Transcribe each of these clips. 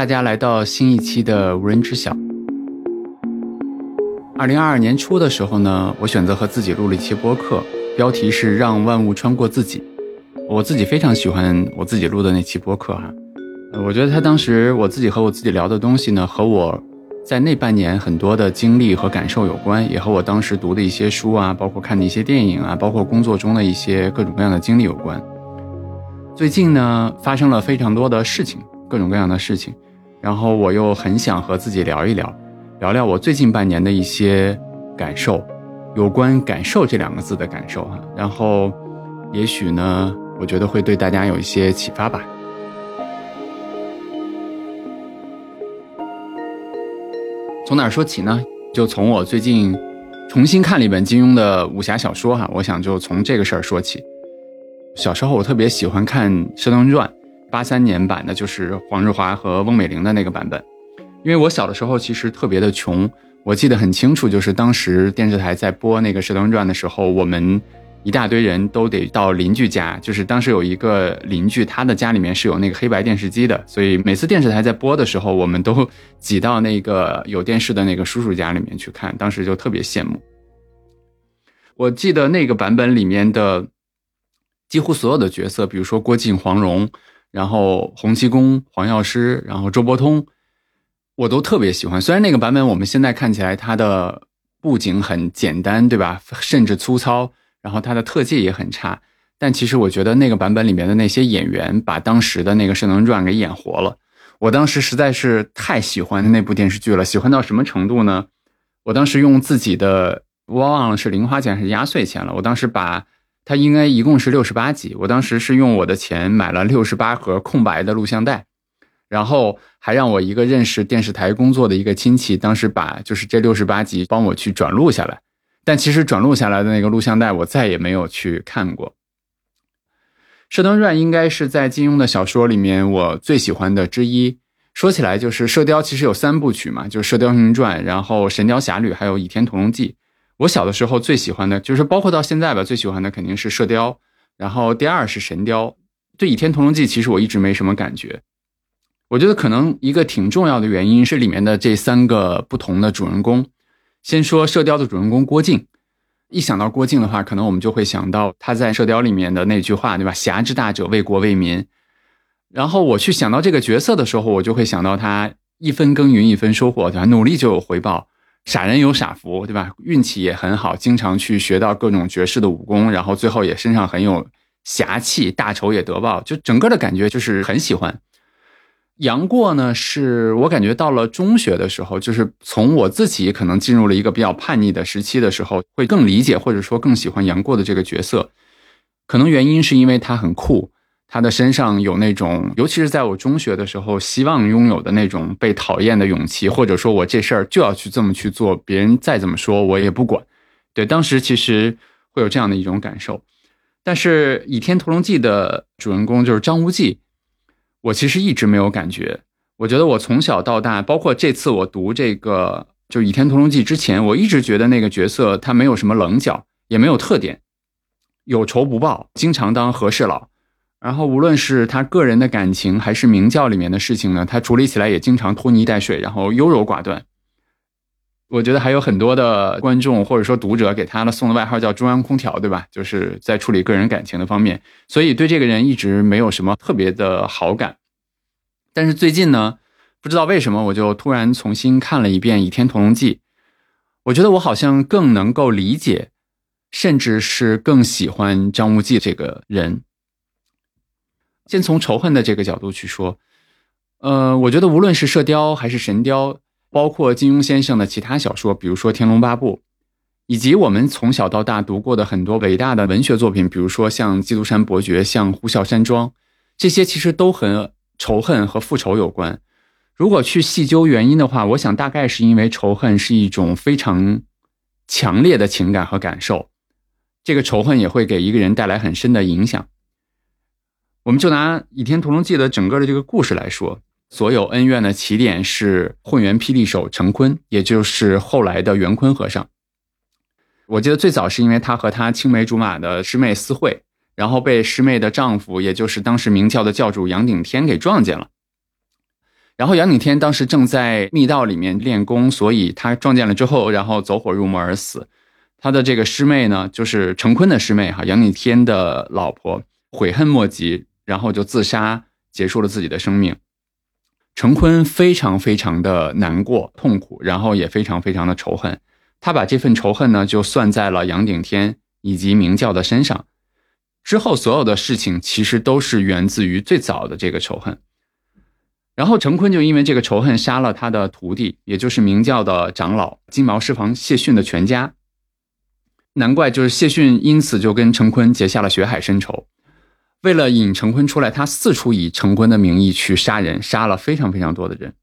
大家来到新一期的无人知晓。二零二二年初的时候呢，我选择和自己录了一期播客，标题是“让万物穿过自己”。我自己非常喜欢我自己录的那期播客哈，我觉得他当时我自己和我自己聊的东西呢，和我在那半年很多的经历和感受有关，也和我当时读的一些书啊，包括看的一些电影啊，包括工作中的一些各种各样的经历有关。最近呢，发生了非常多的事情，各种各样的事情，然后我又很想和自己聊一聊，聊聊我最近半年的一些感受，有关“感受”这两个字的感受哈，然后也许呢。我觉得会对大家有一些启发吧。从哪儿说起呢？就从我最近重新看了一本金庸的武侠小说哈，我想就从这个事儿说起。小时候我特别喜欢看《射雕传》，八三年版的，就是黄日华和翁美玲的那个版本。因为我小的时候其实特别的穷，我记得很清楚，就是当时电视台在播那个《射雕英雄传》的时候，我们。一大堆人都得到邻居家，就是当时有一个邻居，他的家里面是有那个黑白电视机的，所以每次电视台在播的时候，我们都挤到那个有电视的那个叔叔家里面去看，当时就特别羡慕。我记得那个版本里面的几乎所有的角色，比如说郭靖、黄蓉，然后洪七公、黄药师，然后周伯通，我都特别喜欢。虽然那个版本我们现在看起来它的布景很简单，对吧？甚至粗糙。然后它的特技也很差，但其实我觉得那个版本里面的那些演员把当时的那个《射雕传》给演活了。我当时实在是太喜欢那部电视剧了，喜欢到什么程度呢？我当时用自己的，我忘了是零花钱还是压岁钱了。我当时把它应该一共是六十八集，我当时是用我的钱买了六十八盒空白的录像带，然后还让我一个认识电视台工作的一个亲戚，当时把就是这六十八集帮我去转录下来。但其实转录下来的那个录像带，我再也没有去看过。《射雕传》应该是在金庸的小说里面我最喜欢的之一。说起来，就是《射雕》其实有三部曲嘛，就是《射雕英雄传》，然后《神雕侠侣》，还有《倚天屠龙记》。我小的时候最喜欢的就是，包括到现在吧，最喜欢的肯定是《射雕》，然后第二是《神雕》。对《倚天屠龙记》，其实我一直没什么感觉。我觉得可能一个挺重要的原因是里面的这三个不同的主人公。先说《射雕》的主人公郭靖，一想到郭靖的话，可能我们就会想到他在《射雕》里面的那句话，对吧？侠之大者，为国为民。然后我去想到这个角色的时候，我就会想到他一分耕耘一分收获，对吧？努力就有回报，傻人有傻福，对吧？运气也很好，经常去学到各种绝世的武功，然后最后也身上很有侠气，大仇也得报，就整个的感觉就是很喜欢。杨过呢，是我感觉到了中学的时候，就是从我自己可能进入了一个比较叛逆的时期的时候，会更理解或者说更喜欢杨过的这个角色。可能原因是因为他很酷，他的身上有那种，尤其是在我中学的时候，希望拥有的那种被讨厌的勇气，或者说我这事儿就要去这么去做，别人再怎么说我也不管。对，当时其实会有这样的一种感受。但是《倚天屠龙记》的主人公就是张无忌。我其实一直没有感觉，我觉得我从小到大，包括这次我读这个就《倚天屠龙记》之前，我一直觉得那个角色他没有什么棱角，也没有特点，有仇不报，经常当和事佬。然后无论是他个人的感情，还是明教里面的事情呢，他处理起来也经常拖泥带水，然后优柔寡断。我觉得还有很多的观众或者说读者给他的送的外号叫“中央空调”，对吧？就是在处理个人感情的方面，所以对这个人一直没有什么特别的好感。但是最近呢，不知道为什么，我就突然重新看了一遍《倚天屠龙记》，我觉得我好像更能够理解，甚至是更喜欢张无忌这个人。先从仇恨的这个角度去说，呃，我觉得无论是《射雕》还是《神雕》。包括金庸先生的其他小说，比如说《天龙八部》，以及我们从小到大读过的很多伟大的文学作品，比如说像《基督山伯爵》、像《呼啸山庄》，这些其实都和仇恨和复仇有关。如果去细究原因的话，我想大概是因为仇恨是一种非常强烈的情感和感受，这个仇恨也会给一个人带来很深的影响。我们就拿《倚天屠龙记》的整个的这个故事来说。所有恩怨的起点是混元霹雳手陈坤，也就是后来的元坤和尚。我记得最早是因为他和他青梅竹马的师妹私会，然后被师妹的丈夫，也就是当时明教的教主杨顶天给撞见了。然后杨顶天当时正在密道里面练功，所以他撞见了之后，然后走火入魔而死。他的这个师妹呢，就是成坤的师妹哈，杨顶天的老婆，悔恨莫及，然后就自杀，结束了自己的生命。成坤非常非常的难过、痛苦，然后也非常非常的仇恨。他把这份仇恨呢，就算在了杨顶天以及明教的身上。之后所有的事情，其实都是源自于最早的这个仇恨。然后成坤就因为这个仇恨杀了他的徒弟，也就是明教的长老金毛狮房谢逊的全家。难怪就是谢逊因此就跟成坤结下了血海深仇。为了引成坤出来，他四处以成坤的名义去杀人，杀了非常非常多的人。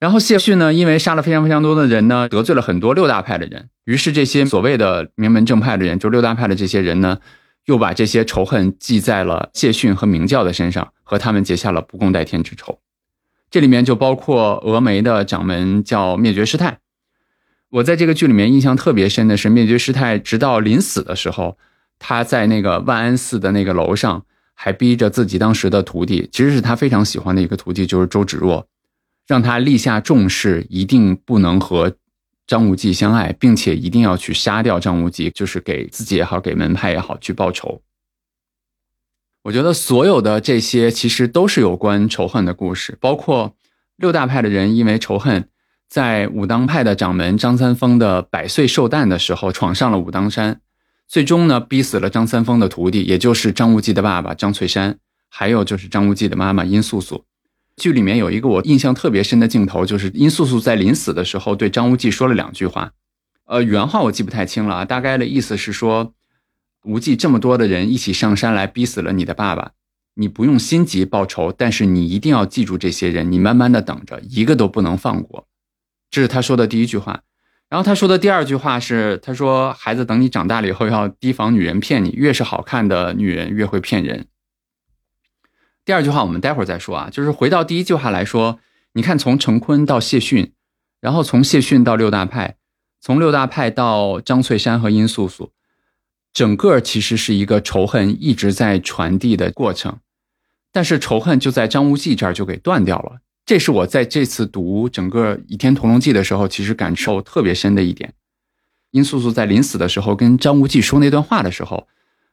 然后谢逊呢，因为杀了非常非常多的人呢，得罪了很多六大派的人。于是这些所谓的名门正派的人，就六大派的这些人呢，又把这些仇恨记在了谢逊和明教的身上，和他们结下了不共戴天之仇。这里面就包括峨眉的掌门叫灭绝师太。我在这个剧里面印象特别深的是，灭绝师太直到临死的时候，他在那个万安寺的那个楼上，还逼着自己当时的徒弟，其实是他非常喜欢的一个徒弟，就是周芷若，让他立下重誓，一定不能和张无忌相爱，并且一定要去杀掉张无忌，就是给自己也好，给门派也好去报仇。我觉得所有的这些其实都是有关仇恨的故事，包括六大派的人因为仇恨，在武当派的掌门张三丰的百岁寿诞的时候闯上了武当山，最终呢逼死了张三丰的徒弟，也就是张无忌的爸爸张翠山，还有就是张无忌的妈妈殷素素。剧里面有一个我印象特别深的镜头，就是殷素素在临死的时候对张无忌说了两句话，呃，原话我记不太清了啊，大概的意思是说。无忌这么多的人一起上山来逼死了你的爸爸，你不用心急报仇，但是你一定要记住这些人，你慢慢的等着，一个都不能放过。这是他说的第一句话。然后他说的第二句话是，他说孩子等你长大了以后要提防女人骗你，越是好看的女人越会骗人。第二句话我们待会儿再说啊，就是回到第一句话来说，你看从成坤到谢逊，然后从谢逊到六大派，从六大派到张翠山和殷素素。整个其实是一个仇恨一直在传递的过程，但是仇恨就在张无忌这儿就给断掉了。这是我在这次读整个《倚天屠龙记》的时候，其实感受特别深的一点。殷素素在临死的时候跟张无忌说那段话的时候，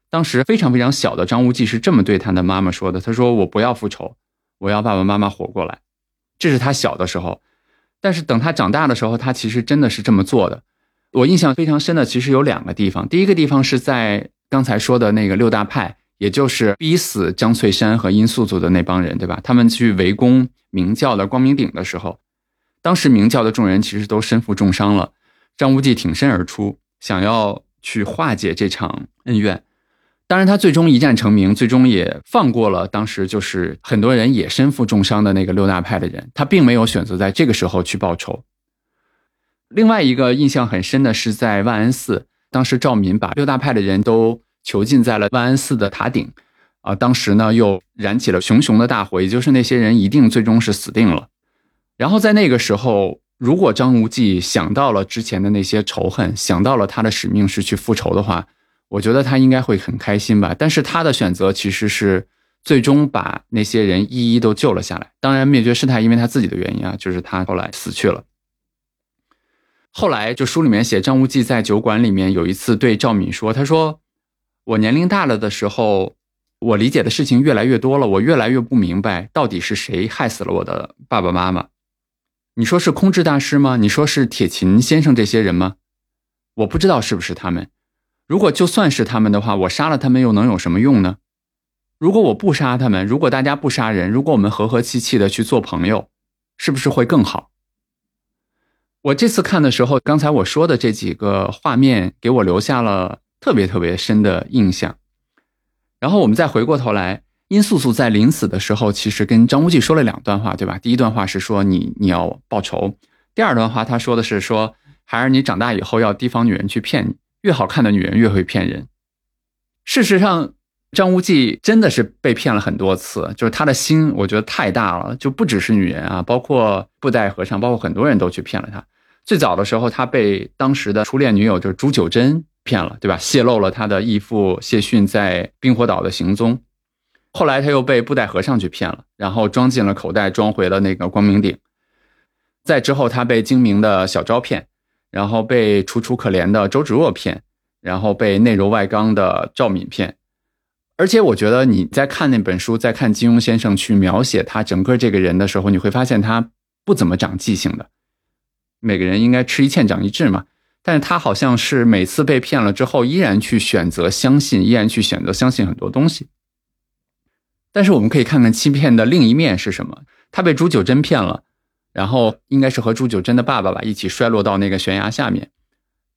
当时非常非常小的张无忌是这么对他的妈妈说的：“他说我不要复仇，我要爸爸妈妈活过来。”这是他小的时候，但是等他长大的时候，他其实真的是这么做的。我印象非常深的其实有两个地方，第一个地方是在刚才说的那个六大派，也就是逼死张翠山和殷素素的那帮人，对吧？他们去围攻明教的光明顶的时候，当时明教的众人其实都身负重伤了，张无忌挺身而出，想要去化解这场恩怨。当然，他最终一战成名，最终也放过了当时就是很多人也身负重伤的那个六大派的人，他并没有选择在这个时候去报仇。另外一个印象很深的是，在万安寺，当时赵敏把六大派的人都囚禁在了万安寺的塔顶，啊，当时呢又燃起了熊熊的大火，也就是那些人一定最终是死定了。然后在那个时候，如果张无忌想到了之前的那些仇恨，想到了他的使命是去复仇的话，我觉得他应该会很开心吧。但是他的选择其实是最终把那些人一一都救了下来。当然，灭绝师太因为他自己的原因啊，就是他后来死去了。后来就书里面写，张无忌在酒馆里面有一次对赵敏说：“他说，我年龄大了的时候，我理解的事情越来越多了，我越来越不明白到底是谁害死了我的爸爸妈妈。你说是空智大师吗？你说是铁琴先生这些人吗？我不知道是不是他们。如果就算是他们的话，我杀了他们又能有什么用呢？如果我不杀他们，如果大家不杀人，如果我们和和气气的去做朋友，是不是会更好？”我这次看的时候，刚才我说的这几个画面给我留下了特别特别深的印象。然后我们再回过头来，殷素素在临死的时候，其实跟张无忌说了两段话，对吧？第一段话是说你你要报仇，第二段话他说的是说孩儿你长大以后要提防女人去骗你，越好看的女人越会骗人。事实上，张无忌真的是被骗了很多次，就是他的心我觉得太大了，就不只是女人啊，包括布袋和尚，包括很多人都去骗了他。最早的时候，他被当时的初恋女友就是朱九真骗了，对吧？泄露了他的义父谢逊在冰火岛的行踪。后来他又被布袋和尚去骗了，然后装进了口袋，装回了那个光明顶。再之后，他被精明的小昭骗，然后被楚楚可怜的周芷若骗，然后被内柔外刚的赵敏骗。而且我觉得你在看那本书，在看金庸先生去描写他整个这个人的时候，你会发现他不怎么长记性的。每个人应该吃一堑长一智嘛，但是他好像是每次被骗了之后，依然去选择相信，依然去选择相信很多东西。但是我们可以看看欺骗的另一面是什么？他被朱九真骗了，然后应该是和朱九真的爸爸吧一起摔落到那个悬崖下面。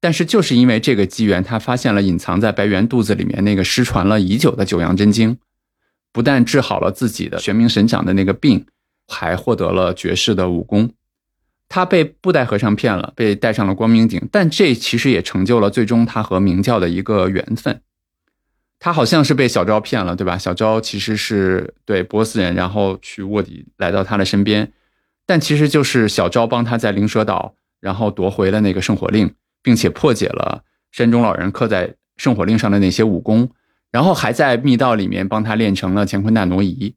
但是就是因为这个机缘，他发现了隐藏在白猿肚子里面那个失传了已久的九阳真经，不但治好了自己的玄冥神掌的那个病，还获得了绝世的武功。他被布袋和尚骗了，被带上了光明顶，但这其实也成就了最终他和明教的一个缘分。他好像是被小昭骗了，对吧？小昭其实是对波斯人，然后去卧底来到他的身边，但其实就是小昭帮他在灵蛇岛，然后夺回了那个圣火令。并且破解了山中老人刻在圣火令上的那些武功，然后还在密道里面帮他练成了乾坤大挪移。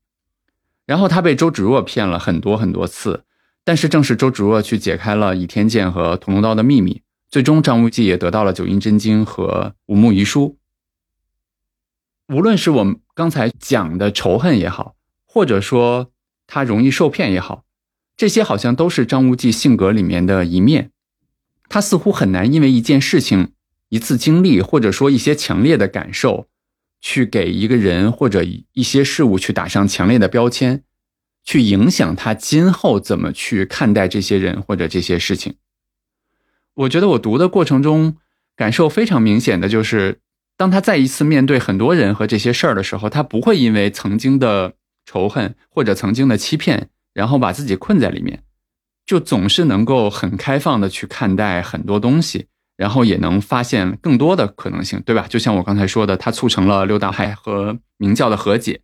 然后他被周芷若骗了很多很多次，但是正是周芷若去解开了倚天剑和屠龙刀的秘密，最终张无忌也得到了九阴真经和五木遗书。无论是我们刚才讲的仇恨也好，或者说他容易受骗也好，这些好像都是张无忌性格里面的一面。他似乎很难因为一件事情、一次经历，或者说一些强烈的感受，去给一个人或者一些事物去打上强烈的标签，去影响他今后怎么去看待这些人或者这些事情。我觉得我读的过程中，感受非常明显的就是，当他再一次面对很多人和这些事儿的时候，他不会因为曾经的仇恨或者曾经的欺骗，然后把自己困在里面。就总是能够很开放的去看待很多东西，然后也能发现更多的可能性，对吧？就像我刚才说的，他促成了六大派和明教的和解，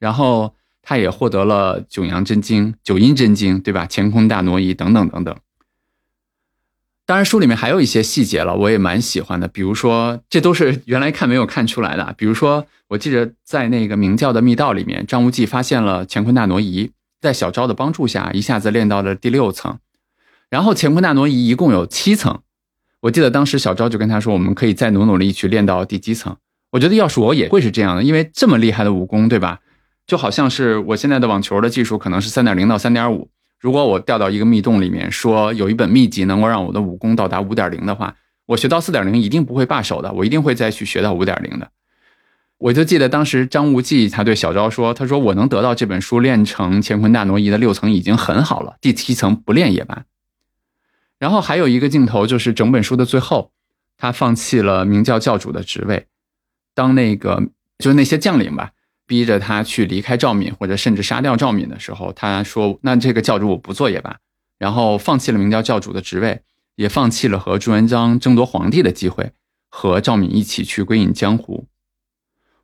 然后他也获得了九阳真经、九阴真经，对吧？乾坤大挪移等等等等。当然，书里面还有一些细节了，我也蛮喜欢的。比如说，这都是 原来看没有看出来的。比如说，我记得在那个明教的密道里面，张无忌发现了乾坤大挪移。在小昭的帮助下，一下子练到了第六层，然后乾坤大挪移一共有七层。我记得当时小昭就跟他说：“我们可以再努努力去练到第几层。”我觉得要是我也会是这样的，因为这么厉害的武功，对吧？就好像是我现在的网球的技术可能是三点零到三点五，如果我掉到一个密洞里面，说有一本秘籍能够让我的武功到达五点零的话，我学到四点零一定不会罢手的，我一定会再去学到五点零的。我就记得当时张无忌他对小昭说：“他说我能得到这本书练成乾坤大挪移的六层已经很好了，第七层不练也罢。”然后还有一个镜头就是整本书的最后，他放弃了明教教主的职位，当那个就是那些将领吧逼着他去离开赵敏或者甚至杀掉赵敏的时候，他说：“那这个教主我不做也罢。”然后放弃了明教教主的职位，也放弃了和朱元璋争夺皇帝的机会，和赵敏一起去归隐江湖。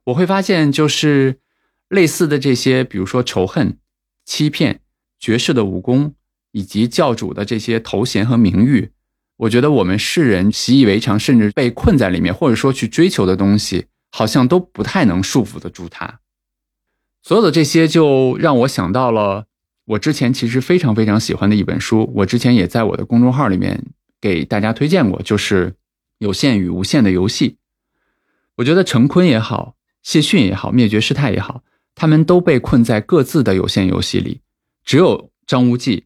我会发现，就是类似的这些，比如说仇恨、欺骗、绝世的武功，以及教主的这些头衔和名誉，我觉得我们世人习以为常，甚至被困在里面，或者说去追求的东西，好像都不太能束缚得住他。所有的这些，就让我想到了我之前其实非常非常喜欢的一本书，我之前也在我的公众号里面给大家推荐过，就是《有限与无限的游戏》。我觉得陈坤也好。谢逊也好，灭绝师太也好，他们都被困在各自的有限游戏里。只有张无忌，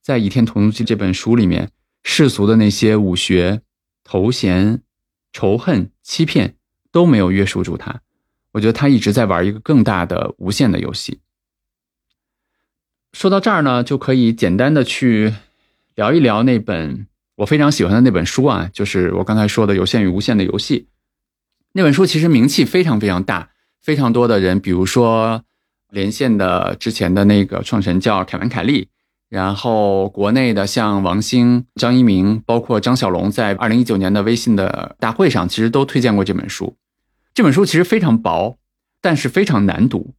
在《倚天屠龙记》这本书里面，世俗的那些武学、头衔、仇恨、欺骗都没有约束住他。我觉得他一直在玩一个更大的无限的游戏。说到这儿呢，就可以简单的去聊一聊那本我非常喜欢的那本书啊，就是我刚才说的《有限与无限的游戏》。那本书其实名气非常非常大，非常多的人，比如说连线的之前的那个创始人叫凯文·凯利，然后国内的像王兴、张一鸣，包括张小龙，在二零一九年的微信的大会上，其实都推荐过这本书。这本书其实非常薄，但是非常难读，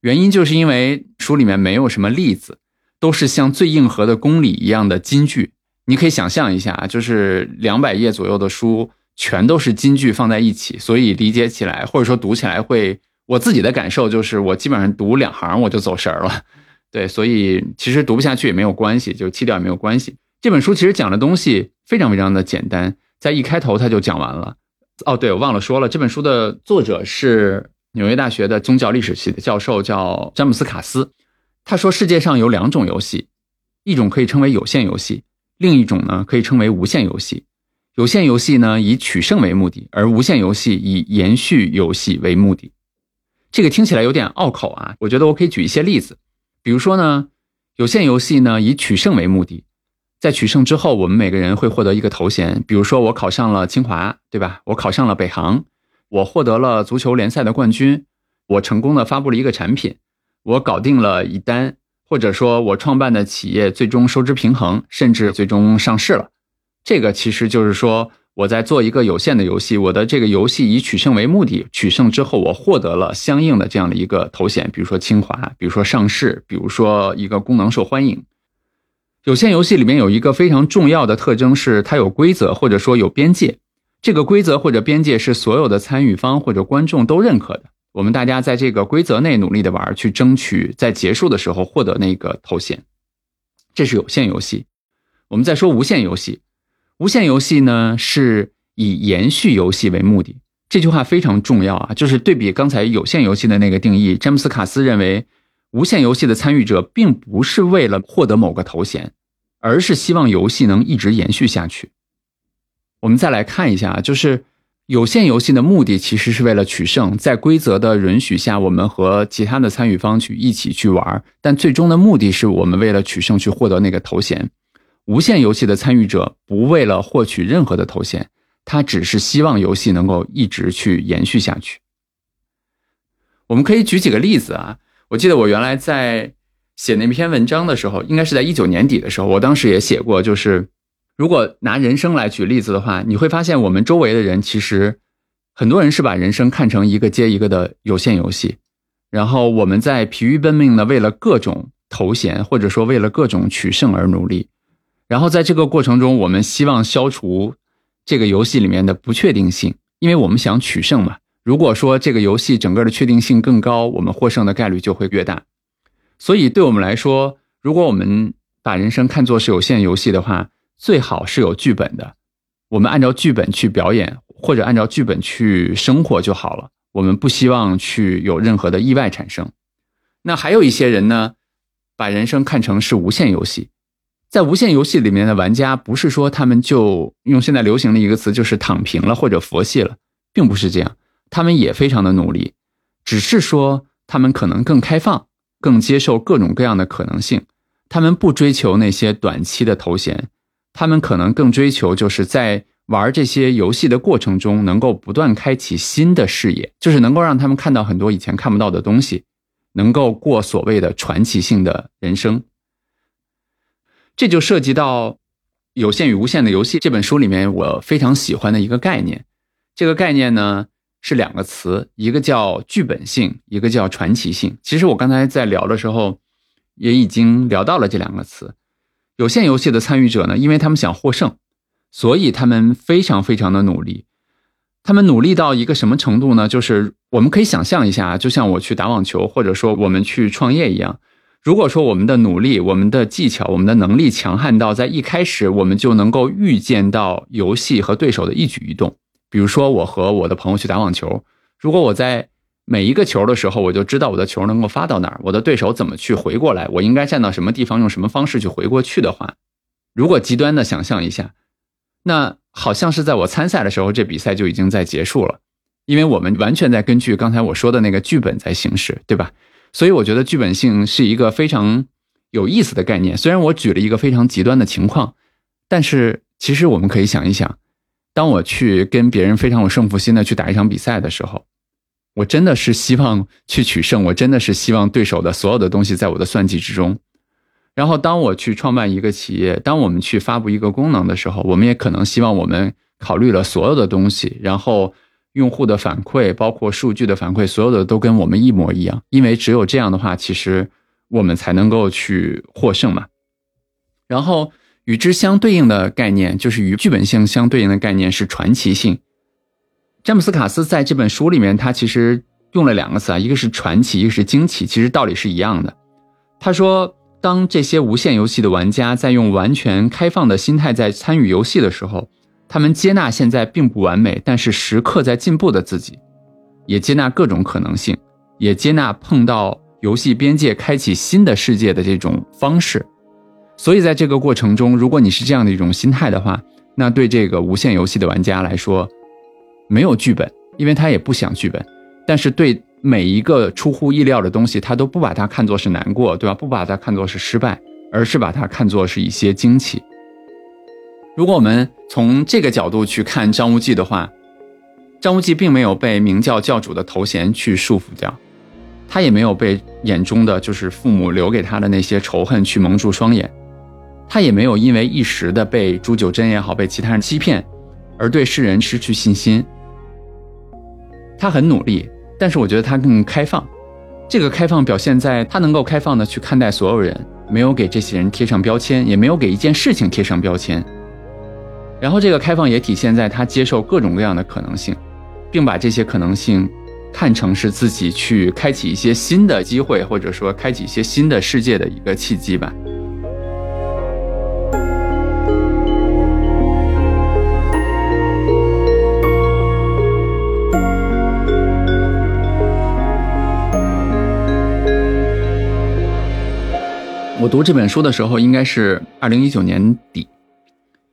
原因就是因为书里面没有什么例子，都是像最硬核的公理一样的金句。你可以想象一下，就是两百页左右的书。全都是金句放在一起，所以理解起来或者说读起来会我自己的感受就是，我基本上读两行我就走神儿了。对，所以其实读不下去也没有关系，就弃掉也没有关系。这本书其实讲的东西非常非常的简单，在一开头他就讲完了。哦，对，我忘了说了，这本书的作者是纽约大学的宗教历史系的教授，叫詹姆斯卡斯。他说世界上有两种游戏，一种可以称为有限游戏，另一种呢可以称为无限游戏。有限游戏呢以取胜为目的，而无限游戏以延续游戏为目的。这个听起来有点拗口啊，我觉得我可以举一些例子。比如说呢，有限游戏呢以取胜为目的，在取胜之后，我们每个人会获得一个头衔。比如说我考上了清华，对吧？我考上了北航，我获得了足球联赛的冠军，我成功的发布了一个产品，我搞定了一单，或者说我创办的企业最终收支平衡，甚至最终上市了。这个其实就是说。我在做一个有限的游戏，我的这个游戏以取胜为目的，取胜之后我获得了相应的这样的一个头衔，比如说清华，比如说上市，比如说一个功能受欢迎。有限游戏里面有一个非常重要的特征是它有规则或者说有边界，这个规则或者边界是所有的参与方或者观众都认可的。我们大家在这个规则内努力的玩，去争取在结束的时候获得那个头衔，这是有限游戏。我们再说无限游戏。无限游戏呢，是以延续游戏为目的。这句话非常重要啊，就是对比刚才有限游戏的那个定义。詹姆斯·卡斯认为，无限游戏的参与者并不是为了获得某个头衔，而是希望游戏能一直延续下去。我们再来看一下，就是有限游戏的目的其实是为了取胜，在规则的允许下，我们和其他的参与方去一起去玩，但最终的目的是我们为了取胜去获得那个头衔。无限游戏的参与者不为了获取任何的头衔，他只是希望游戏能够一直去延续下去。我们可以举几个例子啊，我记得我原来在写那篇文章的时候，应该是在一九年底的时候，我当时也写过，就是如果拿人生来举例子的话，你会发现我们周围的人其实很多人是把人生看成一个接一个的有限游戏，然后我们在疲于奔命的为了各种头衔或者说为了各种取胜而努力。然后在这个过程中，我们希望消除这个游戏里面的不确定性，因为我们想取胜嘛。如果说这个游戏整个的确定性更高，我们获胜的概率就会越大。所以对我们来说，如果我们把人生看作是有限游戏的话，最好是有剧本的，我们按照剧本去表演，或者按照剧本去生活就好了。我们不希望去有任何的意外产生。那还有一些人呢，把人生看成是无限游戏。在无限游戏里面的玩家，不是说他们就用现在流行的一个词，就是躺平了或者佛系了，并不是这样。他们也非常的努力，只是说他们可能更开放，更接受各种各样的可能性。他们不追求那些短期的头衔，他们可能更追求就是在玩这些游戏的过程中，能够不断开启新的视野，就是能够让他们看到很多以前看不到的东西，能够过所谓的传奇性的人生。这就涉及到《有限与无限的游戏》这本书里面我非常喜欢的一个概念。这个概念呢是两个词，一个叫剧本性，一个叫传奇性。其实我刚才在聊的时候也已经聊到了这两个词。有限游戏的参与者呢，因为他们想获胜，所以他们非常非常的努力。他们努力到一个什么程度呢？就是我们可以想象一下，就像我去打网球，或者说我们去创业一样。如果说我们的努力、我们的技巧、我们的能力强悍到在一开始我们就能够预见到游戏和对手的一举一动，比如说我和我的朋友去打网球，如果我在每一个球的时候我就知道我的球能够发到哪儿，我的对手怎么去回过来，我应该站到什么地方，用什么方式去回过去的话，如果极端的想象一下，那好像是在我参赛的时候，这比赛就已经在结束了，因为我们完全在根据刚才我说的那个剧本在行事，对吧？所以我觉得剧本性是一个非常有意思的概念。虽然我举了一个非常极端的情况，但是其实我们可以想一想，当我去跟别人非常有胜负心的去打一场比赛的时候，我真的是希望去取胜，我真的是希望对手的所有的东西在我的算计之中。然后当我去创办一个企业，当我们去发布一个功能的时候，我们也可能希望我们考虑了所有的东西，然后。用户的反馈，包括数据的反馈，所有的都跟我们一模一样，因为只有这样的话，其实我们才能够去获胜嘛。然后与之相对应的概念，就是与剧本性相对应的概念是传奇性。詹姆斯卡斯在这本书里面，他其实用了两个词啊，一个是传奇，一个是惊奇，其实道理是一样的。他说，当这些无限游戏的玩家在用完全开放的心态在参与游戏的时候，他们接纳现在并不完美，但是时刻在进步的自己，也接纳各种可能性，也接纳碰到游戏边界开启新的世界的这种方式。所以在这个过程中，如果你是这样的一种心态的话，那对这个无限游戏的玩家来说，没有剧本，因为他也不想剧本。但是对每一个出乎意料的东西，他都不把它看作是难过，对吧？不把它看作是失败，而是把它看作是一些惊奇。如果我们从这个角度去看张无忌的话，张无忌并没有被明教教主的头衔去束缚掉，他也没有被眼中的就是父母留给他的那些仇恨去蒙住双眼，他也没有因为一时的被朱九真也好，被其他人欺骗，而对世人失去信心。他很努力，但是我觉得他更开放。这个开放表现在他能够开放的去看待所有人，没有给这些人贴上标签，也没有给一件事情贴上标签。然后，这个开放也体现在他接受各种各样的可能性，并把这些可能性看成是自己去开启一些新的机会，或者说开启一些新的世界的一个契机吧。我读这本书的时候，应该是二零一九年底。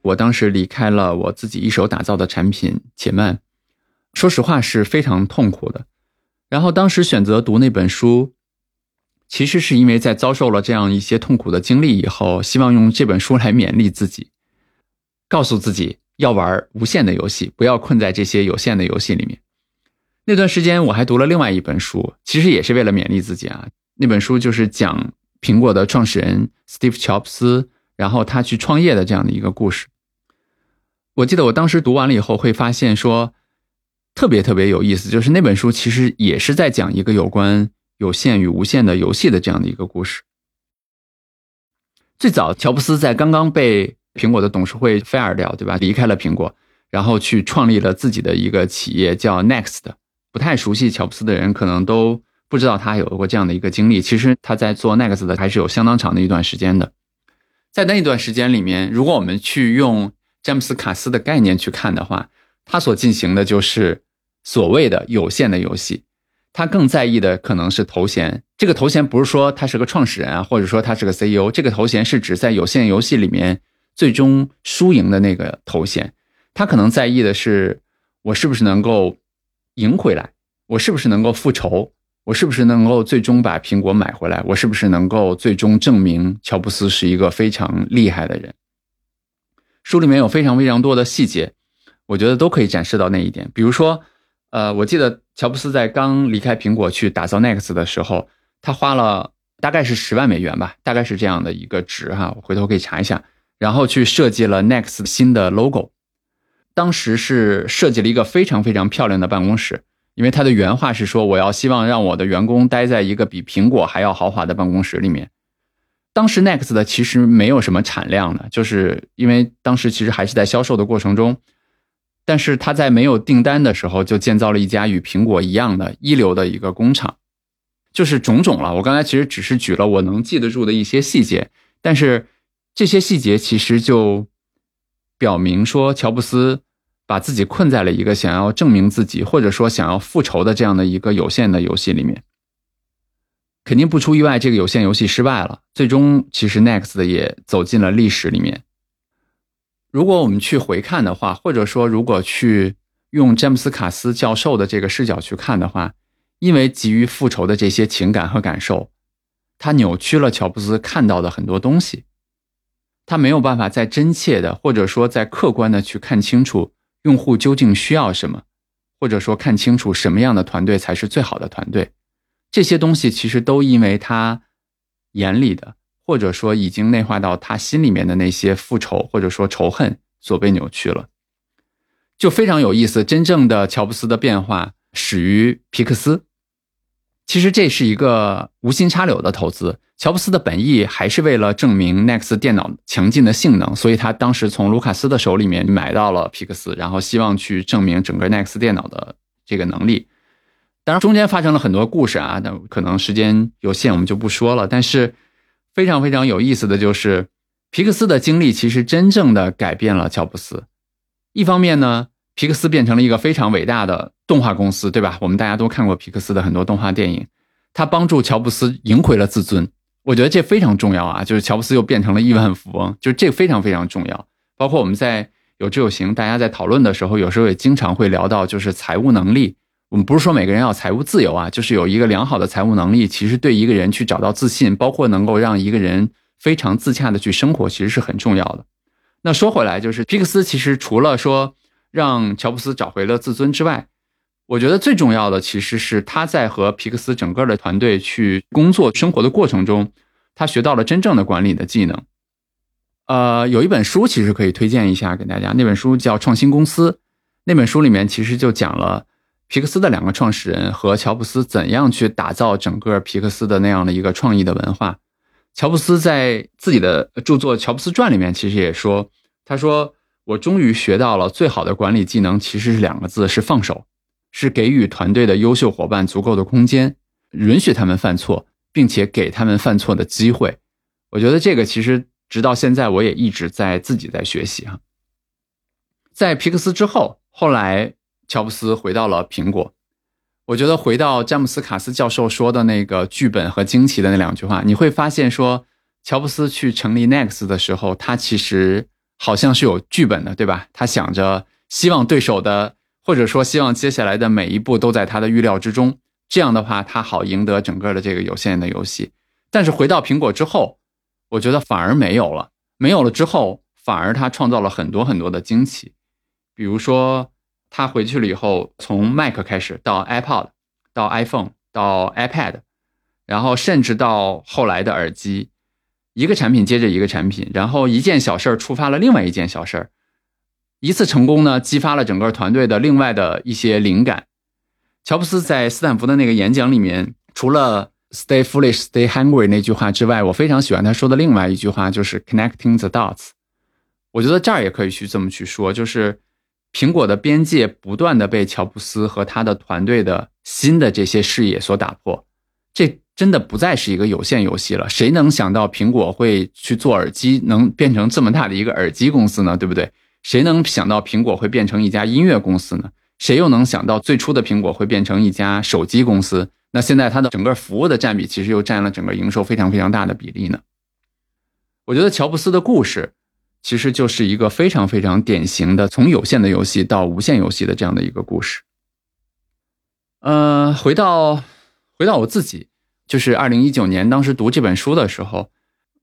我当时离开了我自己一手打造的产品且慢，说实话是非常痛苦的。然后当时选择读那本书，其实是因为在遭受了这样一些痛苦的经历以后，希望用这本书来勉励自己，告诉自己要玩无限的游戏，不要困在这些有限的游戏里面。那段时间我还读了另外一本书，其实也是为了勉励自己啊。那本书就是讲苹果的创始人 Steve 乔布斯，然后他去创业的这样的一个故事。我记得我当时读完了以后，会发现说特别特别有意思，就是那本书其实也是在讲一个有关有限与无限的游戏的这样的一个故事。最早，乔布斯在刚刚被苹果的董事会 fire 掉，对吧？离开了苹果，然后去创立了自己的一个企业叫 Next。不太熟悉乔布斯的人可能都不知道他有过这样的一个经历。其实他在做 Next 的还是有相当长的一段时间的。在那一段时间里面，如果我们去用詹姆斯·卡斯的概念去看的话，他所进行的就是所谓的有限的游戏。他更在意的可能是头衔。这个头衔不是说他是个创始人啊，或者说他是个 CEO。这个头衔是指在有限游戏里面最终输赢的那个头衔。他可能在意的是我是不是能够赢回来，我是不是能够复仇，我是不是能够最终把苹果买回来，我是不是能够最终证明乔布斯是一个非常厉害的人。书里面有非常非常多的细节，我觉得都可以展示到那一点。比如说，呃，我记得乔布斯在刚离开苹果去打造 Next 的时候，他花了大概是十万美元吧，大概是这样的一个值哈，我回头可以查一下。然后去设计了 Next 新的 logo，当时是设计了一个非常非常漂亮的办公室，因为他的原话是说，我要希望让我的员工待在一个比苹果还要豪华的办公室里面。当时 Next 的其实没有什么产量的，就是因为当时其实还是在销售的过程中，但是他在没有订单的时候就建造了一家与苹果一样的一流的一个工厂，就是种种了。我刚才其实只是举了我能记得住的一些细节，但是这些细节其实就表明说，乔布斯把自己困在了一个想要证明自己或者说想要复仇的这样的一个有限的游戏里面。肯定不出意外，这个有限游戏失败了。最终，其实 Next 也走进了历史里面。如果我们去回看的话，或者说如果去用詹姆斯·卡斯教授的这个视角去看的话，因为急于复仇的这些情感和感受，他扭曲了乔布斯看到的很多东西。他没有办法再真切的，或者说再客观的去看清楚用户究竟需要什么，或者说看清楚什么样的团队才是最好的团队。这些东西其实都因为他眼里的，或者说已经内化到他心里面的那些复仇或者说仇恨所被扭曲了，就非常有意思。真正的乔布斯的变化始于皮克斯，其实这是一个无心插柳的投资。乔布斯的本意还是为了证明 Next 电脑强劲的性能，所以他当时从卢卡斯的手里面买到了皮克斯，然后希望去证明整个 Next 电脑的这个能力。当然中间发生了很多故事啊，那可能时间有限，我们就不说了。但是非常非常有意思的就是，皮克斯的经历其实真正的改变了乔布斯。一方面呢，皮克斯变成了一个非常伟大的动画公司，对吧？我们大家都看过皮克斯的很多动画电影，他帮助乔布斯赢回了自尊。我觉得这非常重要啊，就是乔布斯又变成了亿万富翁，就是这非常非常重要。包括我们在有志有行，大家在讨论的时候，有时候也经常会聊到，就是财务能力。我们不是说每个人要财务自由啊，就是有一个良好的财务能力，其实对一个人去找到自信，包括能够让一个人非常自洽的去生活，其实是很重要的。那说回来，就是皮克斯其实除了说让乔布斯找回了自尊之外，我觉得最重要的其实是他在和皮克斯整个的团队去工作生活的过程中，他学到了真正的管理的技能。呃，有一本书其实可以推荐一下给大家，那本书叫《创新公司》。那本书里面其实就讲了皮克斯的两个创始人和乔布斯怎样去打造整个皮克斯的那样的一个创意的文化。乔布斯在自己的著作《乔布斯传》里面其实也说，他说：“我终于学到了最好的管理技能，其实是两个字，是放手。”是给予团队的优秀伙伴足够的空间，允许他们犯错，并且给他们犯错的机会。我觉得这个其实直到现在我也一直在自己在学习哈。在皮克斯之后，后来乔布斯回到了苹果。我觉得回到詹姆斯卡斯教授说的那个剧本和惊奇的那两句话，你会发现说，乔布斯去成立 Next 的时候，他其实好像是有剧本的，对吧？他想着希望对手的。或者说，希望接下来的每一步都在他的预料之中，这样的话，他好赢得整个的这个有限的游戏。但是回到苹果之后，我觉得反而没有了，没有了之后，反而他创造了很多很多的惊奇。比如说，他回去了以后，从 Mac 开始，到 iPod，到 iPhone，到 iPad，然后甚至到后来的耳机，一个产品接着一个产品，然后一件小事儿触发了另外一件小事儿。一次成功呢，激发了整个团队的另外的一些灵感。乔布斯在斯坦福的那个演讲里面，除了 “Stay foolish, stay hungry” 那句话之外，我非常喜欢他说的另外一句话，就是 “Connecting the dots”。我觉得这儿也可以去这么去说，就是苹果的边界不断的被乔布斯和他的团队的新的这些视野所打破。这真的不再是一个有限游戏了。谁能想到苹果会去做耳机，能变成这么大的一个耳机公司呢？对不对？谁能想到苹果会变成一家音乐公司呢？谁又能想到最初的苹果会变成一家手机公司？那现在它的整个服务的占比其实又占了整个营收非常非常大的比例呢？我觉得乔布斯的故事其实就是一个非常非常典型的从有限的游戏到无限游戏的这样的一个故事。呃，回到回到我自己，就是二零一九年当时读这本书的时候。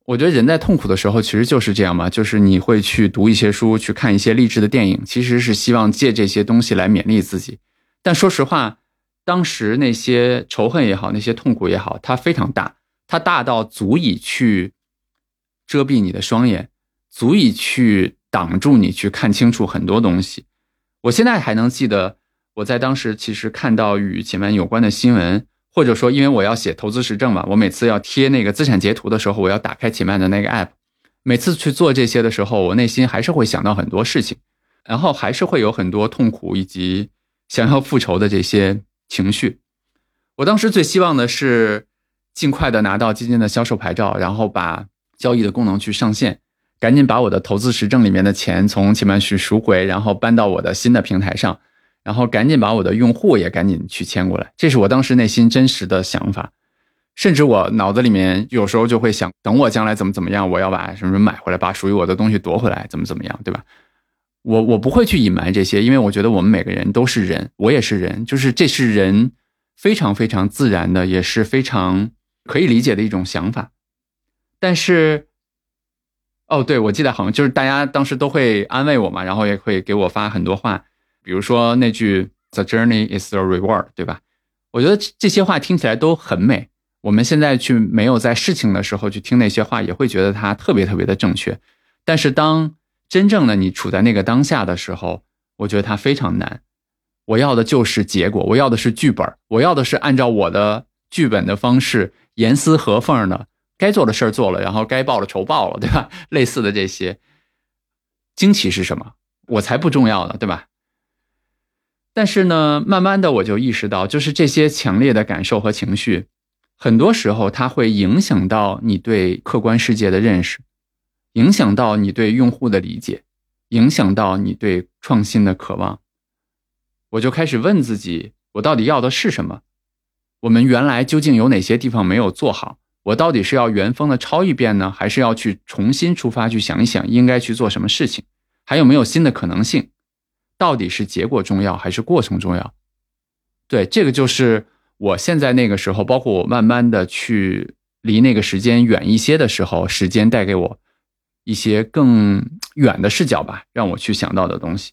我觉得人在痛苦的时候其实就是这样嘛，就是你会去读一些书，去看一些励志的电影，其实是希望借这些东西来勉励自己。但说实话，当时那些仇恨也好，那些痛苦也好，它非常大，它大到足以去遮蔽你的双眼，足以去挡住你去看清楚很多东西。我现在还能记得，我在当时其实看到与前面有关的新闻。或者说，因为我要写投资实证嘛，我每次要贴那个资产截图的时候，我要打开前面的那个 app。每次去做这些的时候，我内心还是会想到很多事情，然后还是会有很多痛苦以及想要复仇的这些情绪。我当时最希望的是尽快的拿到基金的销售牌照，然后把交易的功能去上线，赶紧把我的投资实证里面的钱从前面去赎回，然后搬到我的新的平台上。然后赶紧把我的用户也赶紧去签过来，这是我当时内心真实的想法，甚至我脑子里面有时候就会想，等我将来怎么怎么样，我要把什么什么买回来，把属于我的东西夺回来，怎么怎么样，对吧？我我不会去隐瞒这些，因为我觉得我们每个人都是人，我也是人，就是这是人非常非常自然的，也是非常可以理解的一种想法。但是，哦，对，我记得好像就是大家当时都会安慰我嘛，然后也会给我发很多话。比如说那句 “The journey is the reward”，对吧？我觉得这些话听起来都很美。我们现在去没有在事情的时候去听那些话，也会觉得它特别特别的正确。但是当真正的你处在那个当下的时候，我觉得它非常难。我要的就是结果，我要的是剧本，我要的是按照我的剧本的方式严丝合缝的该做的事儿做了，然后该报的仇报了，对吧？类似的这些惊奇是什么？我才不重要呢，对吧？但是呢，慢慢的我就意识到，就是这些强烈的感受和情绪，很多时候它会影响到你对客观世界的认识，影响到你对用户的理解，影响到你对创新的渴望。我就开始问自己，我到底要的是什么？我们原来究竟有哪些地方没有做好？我到底是要原封的抄一遍呢，还是要去重新出发去想一想应该去做什么事情？还有没有新的可能性？到底是结果重要还是过程重要？对，这个就是我现在那个时候，包括我慢慢的去离那个时间远一些的时候，时间带给我一些更远的视角吧，让我去想到的东西。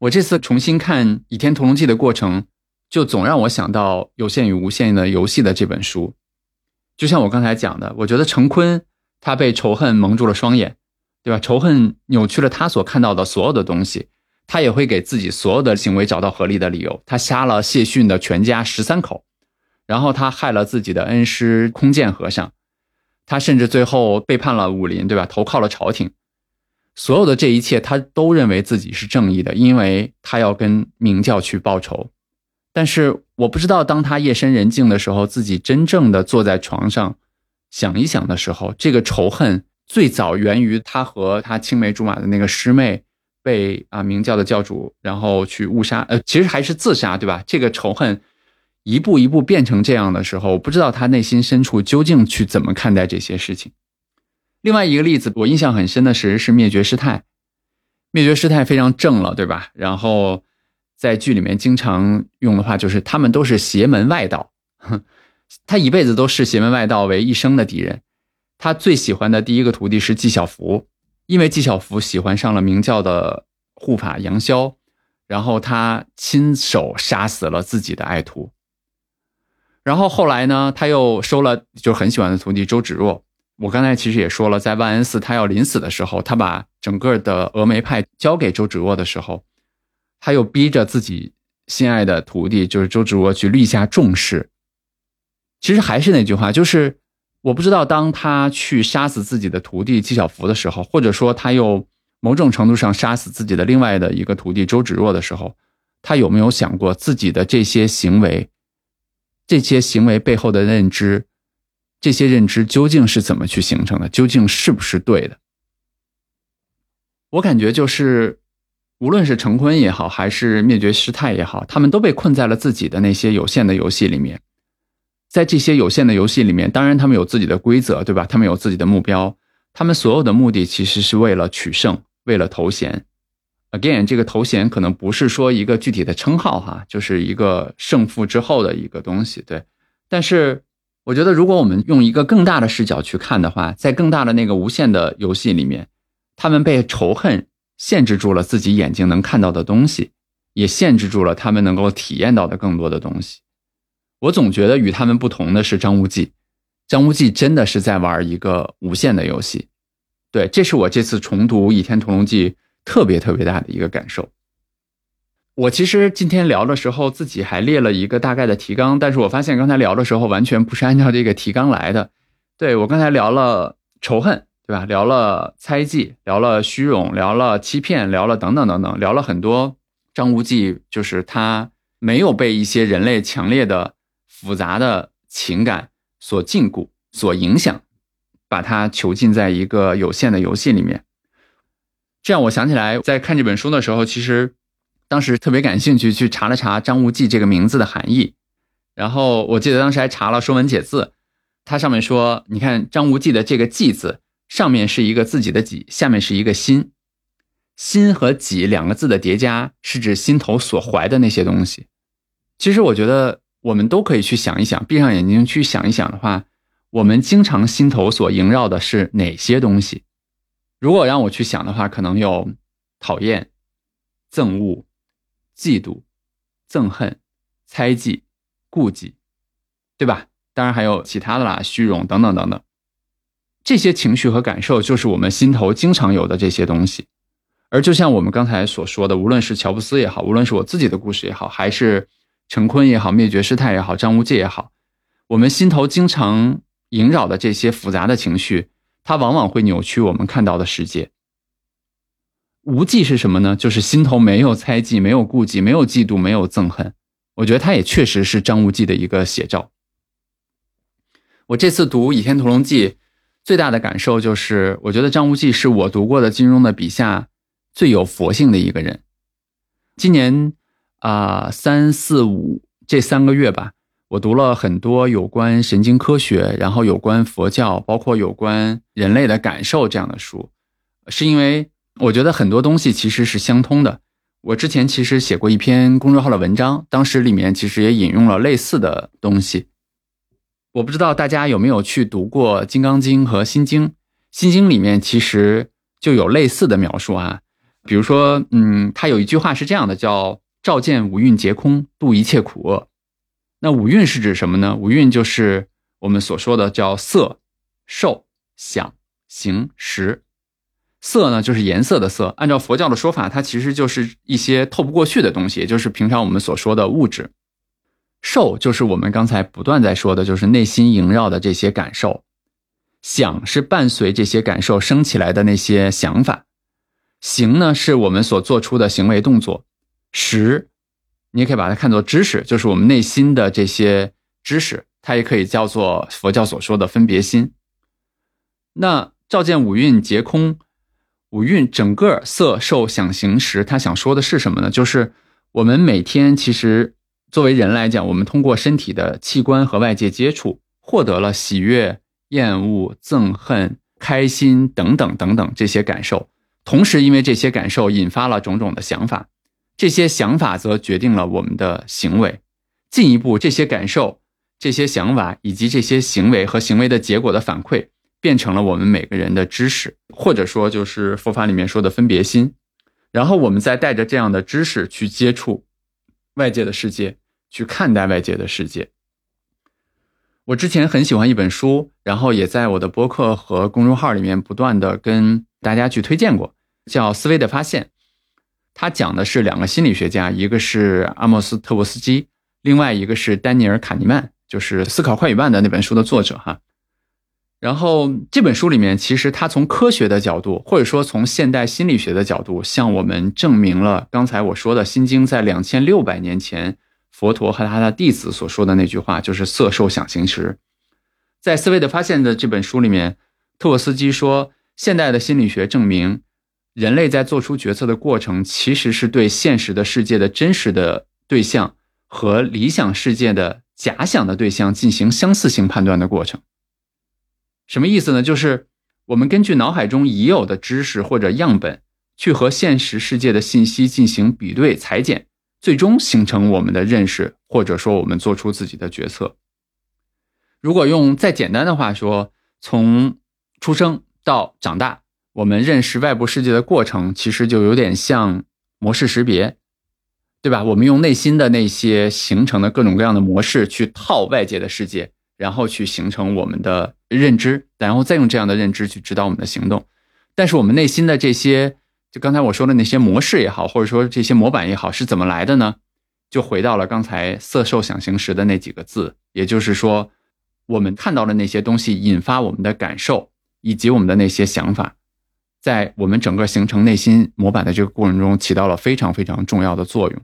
我这次重新看《倚天屠龙记》的过程。就总让我想到《有限与无限的游戏》的这本书，就像我刚才讲的，我觉得陈坤他被仇恨蒙住了双眼，对吧？仇恨扭曲了他所看到的所有的东西，他也会给自己所有的行为找到合理的理由。他杀了谢逊的全家十三口，然后他害了自己的恩师空剑和尚，他甚至最后背叛了武林，对吧？投靠了朝廷，所有的这一切他都认为自己是正义的，因为他要跟明教去报仇。但是我不知道，当他夜深人静的时候，自己真正的坐在床上想一想的时候，这个仇恨最早源于他和他青梅竹马的那个师妹被啊明教的教主然后去误杀，呃，其实还是自杀，对吧？这个仇恨一步一步变成这样的时候，我不知道他内心深处究竟去怎么看待这些事情。另外一个例子，我印象很深的是是灭绝师太，灭绝师太非常正了，对吧？然后。在剧里面经常用的话就是他们都是邪门外道，他一辈子都视邪门外道为一生的敌人。他最喜欢的第一个徒弟是纪晓芙，因为纪晓芙喜欢上了明教的护法杨逍，然后他亲手杀死了自己的爱徒。然后后来呢，他又收了就很喜欢的徒弟周芷若。我刚才其实也说了，在万安寺他要临死的时候，他把整个的峨眉派交给周芷若的时候。他又逼着自己心爱的徒弟，就是周芷若去立下重誓。其实还是那句话，就是我不知道，当他去杀死自己的徒弟纪晓芙的时候，或者说他又某种程度上杀死自己的另外的一个徒弟周芷若的时候，他有没有想过自己的这些行为，这些行为背后的认知，这些认知究竟是怎么去形成的？究竟是不是对的？我感觉就是。无论是成坤也好，还是灭绝师太也好，他们都被困在了自己的那些有限的游戏里面。在这些有限的游戏里面，当然他们有自己的规则，对吧？他们有自己的目标，他们所有的目的其实是为了取胜，为了头衔。Again，这个头衔可能不是说一个具体的称号哈，就是一个胜负之后的一个东西，对。但是我觉得，如果我们用一个更大的视角去看的话，在更大的那个无限的游戏里面，他们被仇恨。限制住了自己眼睛能看到的东西，也限制住了他们能够体验到的更多的东西。我总觉得与他们不同的是张无忌，张无忌真的是在玩一个无限的游戏。对，这是我这次重读《倚天屠龙记》特别特别大的一个感受。我其实今天聊的时候自己还列了一个大概的提纲，但是我发现刚才聊的时候完全不是按照这个提纲来的。对我刚才聊了仇恨。对吧？聊了猜忌，聊了虚荣，聊了欺骗，聊了等等等等，聊了很多。张无忌就是他没有被一些人类强烈的、复杂的情感所禁锢、所影响，把它囚禁在一个有限的游戏里面。这样，我想起来，在看这本书的时候，其实当时特别感兴趣，去查了查张无忌这个名字的含义。然后我记得当时还查了《说文解字》，它上面说：“你看张无忌的这个‘忌’字。”上面是一个自己的己，下面是一个心，心和己两个字的叠加，是指心头所怀的那些东西。其实我觉得我们都可以去想一想，闭上眼睛去想一想的话，我们经常心头所萦绕的是哪些东西？如果让我去想的话，可能有讨厌、憎恶、嫉妒、憎恨、猜忌、顾忌，对吧？当然还有其他的啦，虚荣等等等等。这些情绪和感受，就是我们心头经常有的这些东西。而就像我们刚才所说的，无论是乔布斯也好，无论是我自己的故事也好，还是陈坤也好，灭绝师太也好，张无忌也好，我们心头经常萦绕的这些复杂的情绪，它往往会扭曲我们看到的世界。无忌是什么呢？就是心头没有猜忌，没有顾忌，没有嫉妒，没有憎恨。我觉得他也确实是张无忌的一个写照。我这次读《倚天屠龙记》，最大的感受就是，我觉得张无忌是我读过的金庸的笔下最有佛性的一个人。今年啊，三四五这三个月吧，我读了很多有关神经科学，然后有关佛教，包括有关人类的感受这样的书，是因为我觉得很多东西其实是相通的。我之前其实写过一篇公众号的文章，当时里面其实也引用了类似的东西。我不知道大家有没有去读过《金刚经》和《心经》，《心经》里面其实就有类似的描述啊。比如说，嗯，它有一句话是这样的，叫“照见五蕴皆空，度一切苦厄”。那五蕴是指什么呢？五蕴就是我们所说的叫色、受、想、行、识。色呢，就是颜色的色。按照佛教的说法，它其实就是一些透不过去的东西，也就是平常我们所说的物质。受就是我们刚才不断在说的，就是内心萦绕的这些感受；想是伴随这些感受升起来的那些想法；行呢，是我们所做出的行为动作；识，你也可以把它看作知识，就是我们内心的这些知识，它也可以叫做佛教所说的分别心。那照见五蕴皆空，五蕴整个色受想行识，他想说的是什么呢？就是我们每天其实。作为人来讲，我们通过身体的器官和外界接触，获得了喜悦、厌恶、憎恨、开心等等等等这些感受。同时，因为这些感受引发了种种的想法，这些想法则决定了我们的行为。进一步，这些感受、这些想法以及这些行为和行为的结果的反馈，变成了我们每个人的知识，或者说就是佛法里面说的分别心。然后，我们再带着这样的知识去接触外界的世界。去看待外界的世界。我之前很喜欢一本书，然后也在我的博客和公众号里面不断的跟大家去推荐过，叫《思维的发现》。他讲的是两个心理学家，一个是阿莫斯特沃斯基，另外一个是丹尼尔卡尼曼，就是《思考快与慢》的那本书的作者哈。然后这本书里面，其实他从科学的角度，或者说从现代心理学的角度，向我们证明了刚才我说的《心经》在两千六百年前。佛陀和他的弟子所说的那句话，就是“色受想行识”。在《思维的发现》的这本书里面，特沃斯基说，现代的心理学证明，人类在做出决策的过程，其实是对现实的世界的真实的对象和理想世界的假想的对象进行相似性判断的过程。什么意思呢？就是我们根据脑海中已有的知识或者样本，去和现实世界的信息进行比对裁剪。最终形成我们的认识，或者说我们做出自己的决策。如果用再简单的话说，从出生到长大，我们认识外部世界的过程，其实就有点像模式识别，对吧？我们用内心的那些形成的各种各样的模式去套外界的世界，然后去形成我们的认知，然后再用这样的认知去指导我们的行动。但是我们内心的这些。就刚才我说的那些模式也好，或者说这些模板也好，是怎么来的呢？就回到了刚才“色受想行识”的那几个字，也就是说，我们看到的那些东西引发我们的感受，以及我们的那些想法，在我们整个形成内心模板的这个过程中，起到了非常非常重要的作用。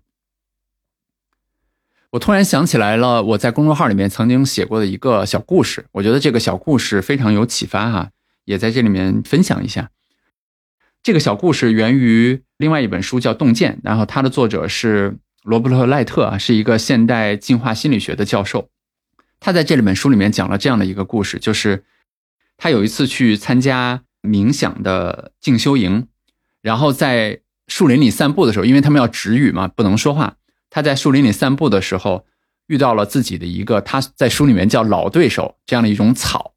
我突然想起来了，我在公众号里面曾经写过的一个小故事，我觉得这个小故事非常有启发哈，也在这里面分享一下。这个小故事源于另外一本书，叫《洞见》，然后它的作者是罗伯特·赖特啊，是一个现代进化心理学的教授。他在这里本书里面讲了这样的一个故事，就是他有一次去参加冥想的静修营，然后在树林里散步的时候，因为他们要止语嘛，不能说话。他在树林里散步的时候，遇到了自己的一个他在书里面叫老对手这样的一种草。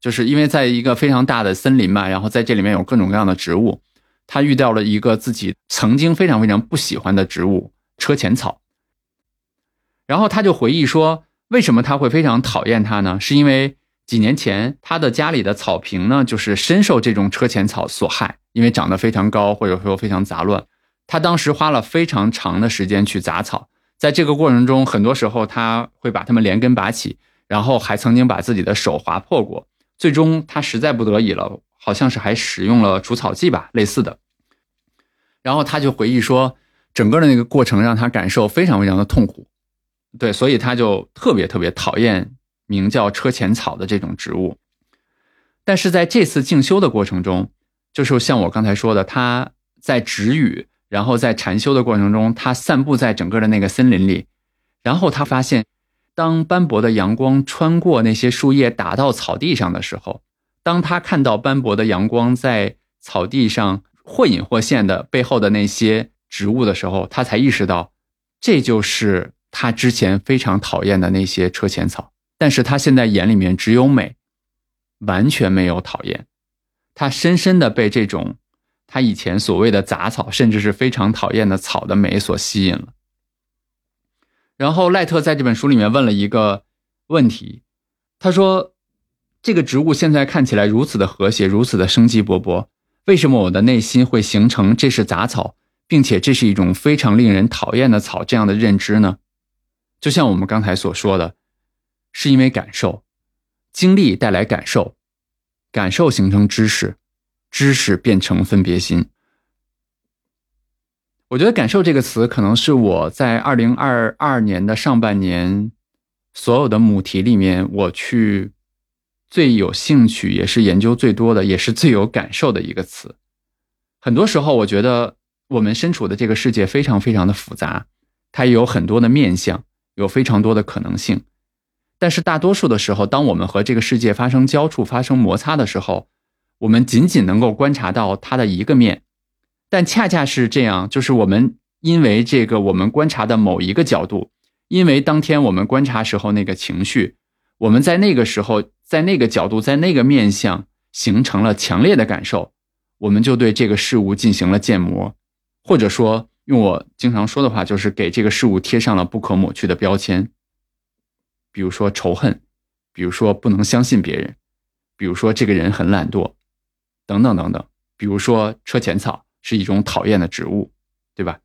就是因为在一个非常大的森林嘛，然后在这里面有各种各样的植物，他遇到了一个自己曾经非常非常不喜欢的植物——车前草。然后他就回忆说，为什么他会非常讨厌它呢？是因为几年前他的家里的草坪呢，就是深受这种车前草所害，因为长得非常高，或者说非常杂乱。他当时花了非常长的时间去杂草，在这个过程中，很多时候他会把它们连根拔起，然后还曾经把自己的手划破过。最终，他实在不得已了，好像是还使用了除草剂吧，类似的。然后他就回忆说，整个的那个过程让他感受非常非常的痛苦，对，所以他就特别特别讨厌名叫车前草的这种植物。但是在这次静修的过程中，就是像我刚才说的，他在止语，然后在禅修的过程中，他散步在整个的那个森林里，然后他发现，当斑驳的阳光穿过那些树叶打到草地上的时候，当他看到斑驳的阳光在草地上。或隐或现的背后的那些植物的时候，他才意识到，这就是他之前非常讨厌的那些车前草。但是他现在眼里面只有美，完全没有讨厌。他深深的被这种他以前所谓的杂草，甚至是非常讨厌的草的美所吸引了。然后赖特在这本书里面问了一个问题，他说：“这个植物现在看起来如此的和谐，如此的生机勃勃。”为什么我的内心会形成这是杂草，并且这是一种非常令人讨厌的草这样的认知呢？就像我们刚才所说的，是因为感受、经历带来感受，感受形成知识，知识变成分别心。我觉得“感受”这个词可能是我在二零二二年的上半年所有的母题里面我去。最有兴趣，也是研究最多的，也是最有感受的一个词。很多时候，我觉得我们身处的这个世界非常非常的复杂，它也有很多的面相，有非常多的可能性。但是大多数的时候，当我们和这个世界发生交触、发生摩擦的时候，我们仅仅能够观察到它的一个面。但恰恰是这样，就是我们因为这个我们观察的某一个角度，因为当天我们观察时候那个情绪。我们在那个时候，在那个角度，在那个面相形成了强烈的感受，我们就对这个事物进行了建模，或者说用我经常说的话，就是给这个事物贴上了不可抹去的标签。比如说仇恨，比如说不能相信别人，比如说这个人很懒惰，等等等等。比如说车前草是一种讨厌的植物，对吧？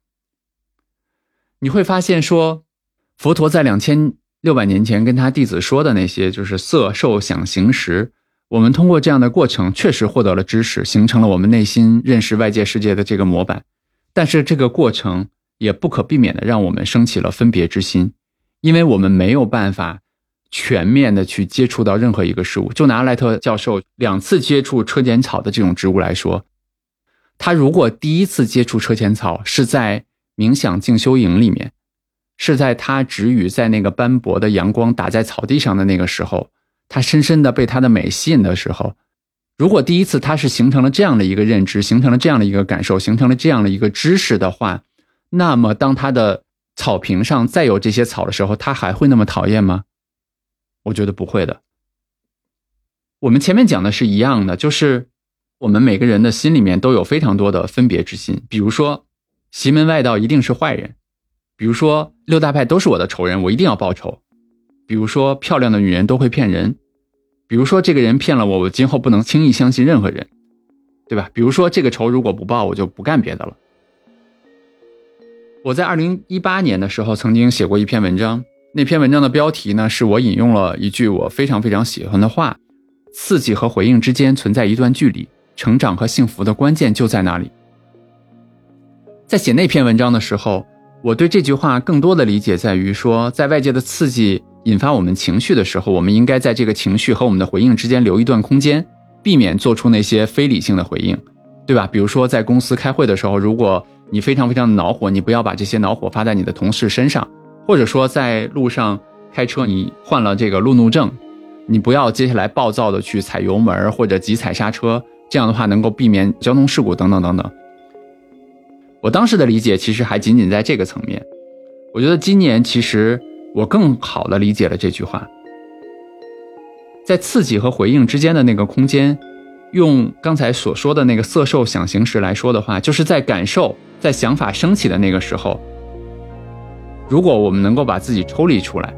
你会发现说，佛陀在两千。六百年前跟他弟子说的那些，就是色、受、想、行、识。我们通过这样的过程，确实获得了知识，形成了我们内心认识外界世界的这个模板。但是这个过程也不可避免的让我们升起了分别之心，因为我们没有办法全面的去接触到任何一个事物。就拿赖特教授两次接触车前草的这种植物来说，他如果第一次接触车前草是在冥想静修营里面。是在他止语在那个斑驳的阳光打在草地上的那个时候，他深深的被它的美吸引的时候，如果第一次他是形成了这样的一个认知，形成了这样的一个感受，形成了这样的一个知识的话，那么当他的草坪上再有这些草的时候，他还会那么讨厌吗？我觉得不会的。我们前面讲的是一样的，就是我们每个人的心里面都有非常多的分别之心，比如说邪门外道一定是坏人。比如说六大派都是我的仇人，我一定要报仇。比如说漂亮的女人都会骗人，比如说这个人骗了我，我今后不能轻易相信任何人，对吧？比如说这个仇如果不报，我就不干别的了。我在二零一八年的时候曾经写过一篇文章，那篇文章的标题呢是我引用了一句我非常非常喜欢的话：刺激和回应之间存在一段距离，成长和幸福的关键就在那里。在写那篇文章的时候。我对这句话更多的理解在于说，在外界的刺激引发我们情绪的时候，我们应该在这个情绪和我们的回应之间留一段空间，避免做出那些非理性的回应，对吧？比如说在公司开会的时候，如果你非常非常的恼火，你不要把这些恼火发在你的同事身上；或者说在路上开车，你患了这个路怒症，你不要接下来暴躁的去踩油门或者急踩刹车，这样的话能够避免交通事故等等等等。我当时的理解其实还仅仅在这个层面，我觉得今年其实我更好的理解了这句话，在刺激和回应之间的那个空间，用刚才所说的那个色受想行识来说的话，就是在感受、在想法升起的那个时候，如果我们能够把自己抽离出来，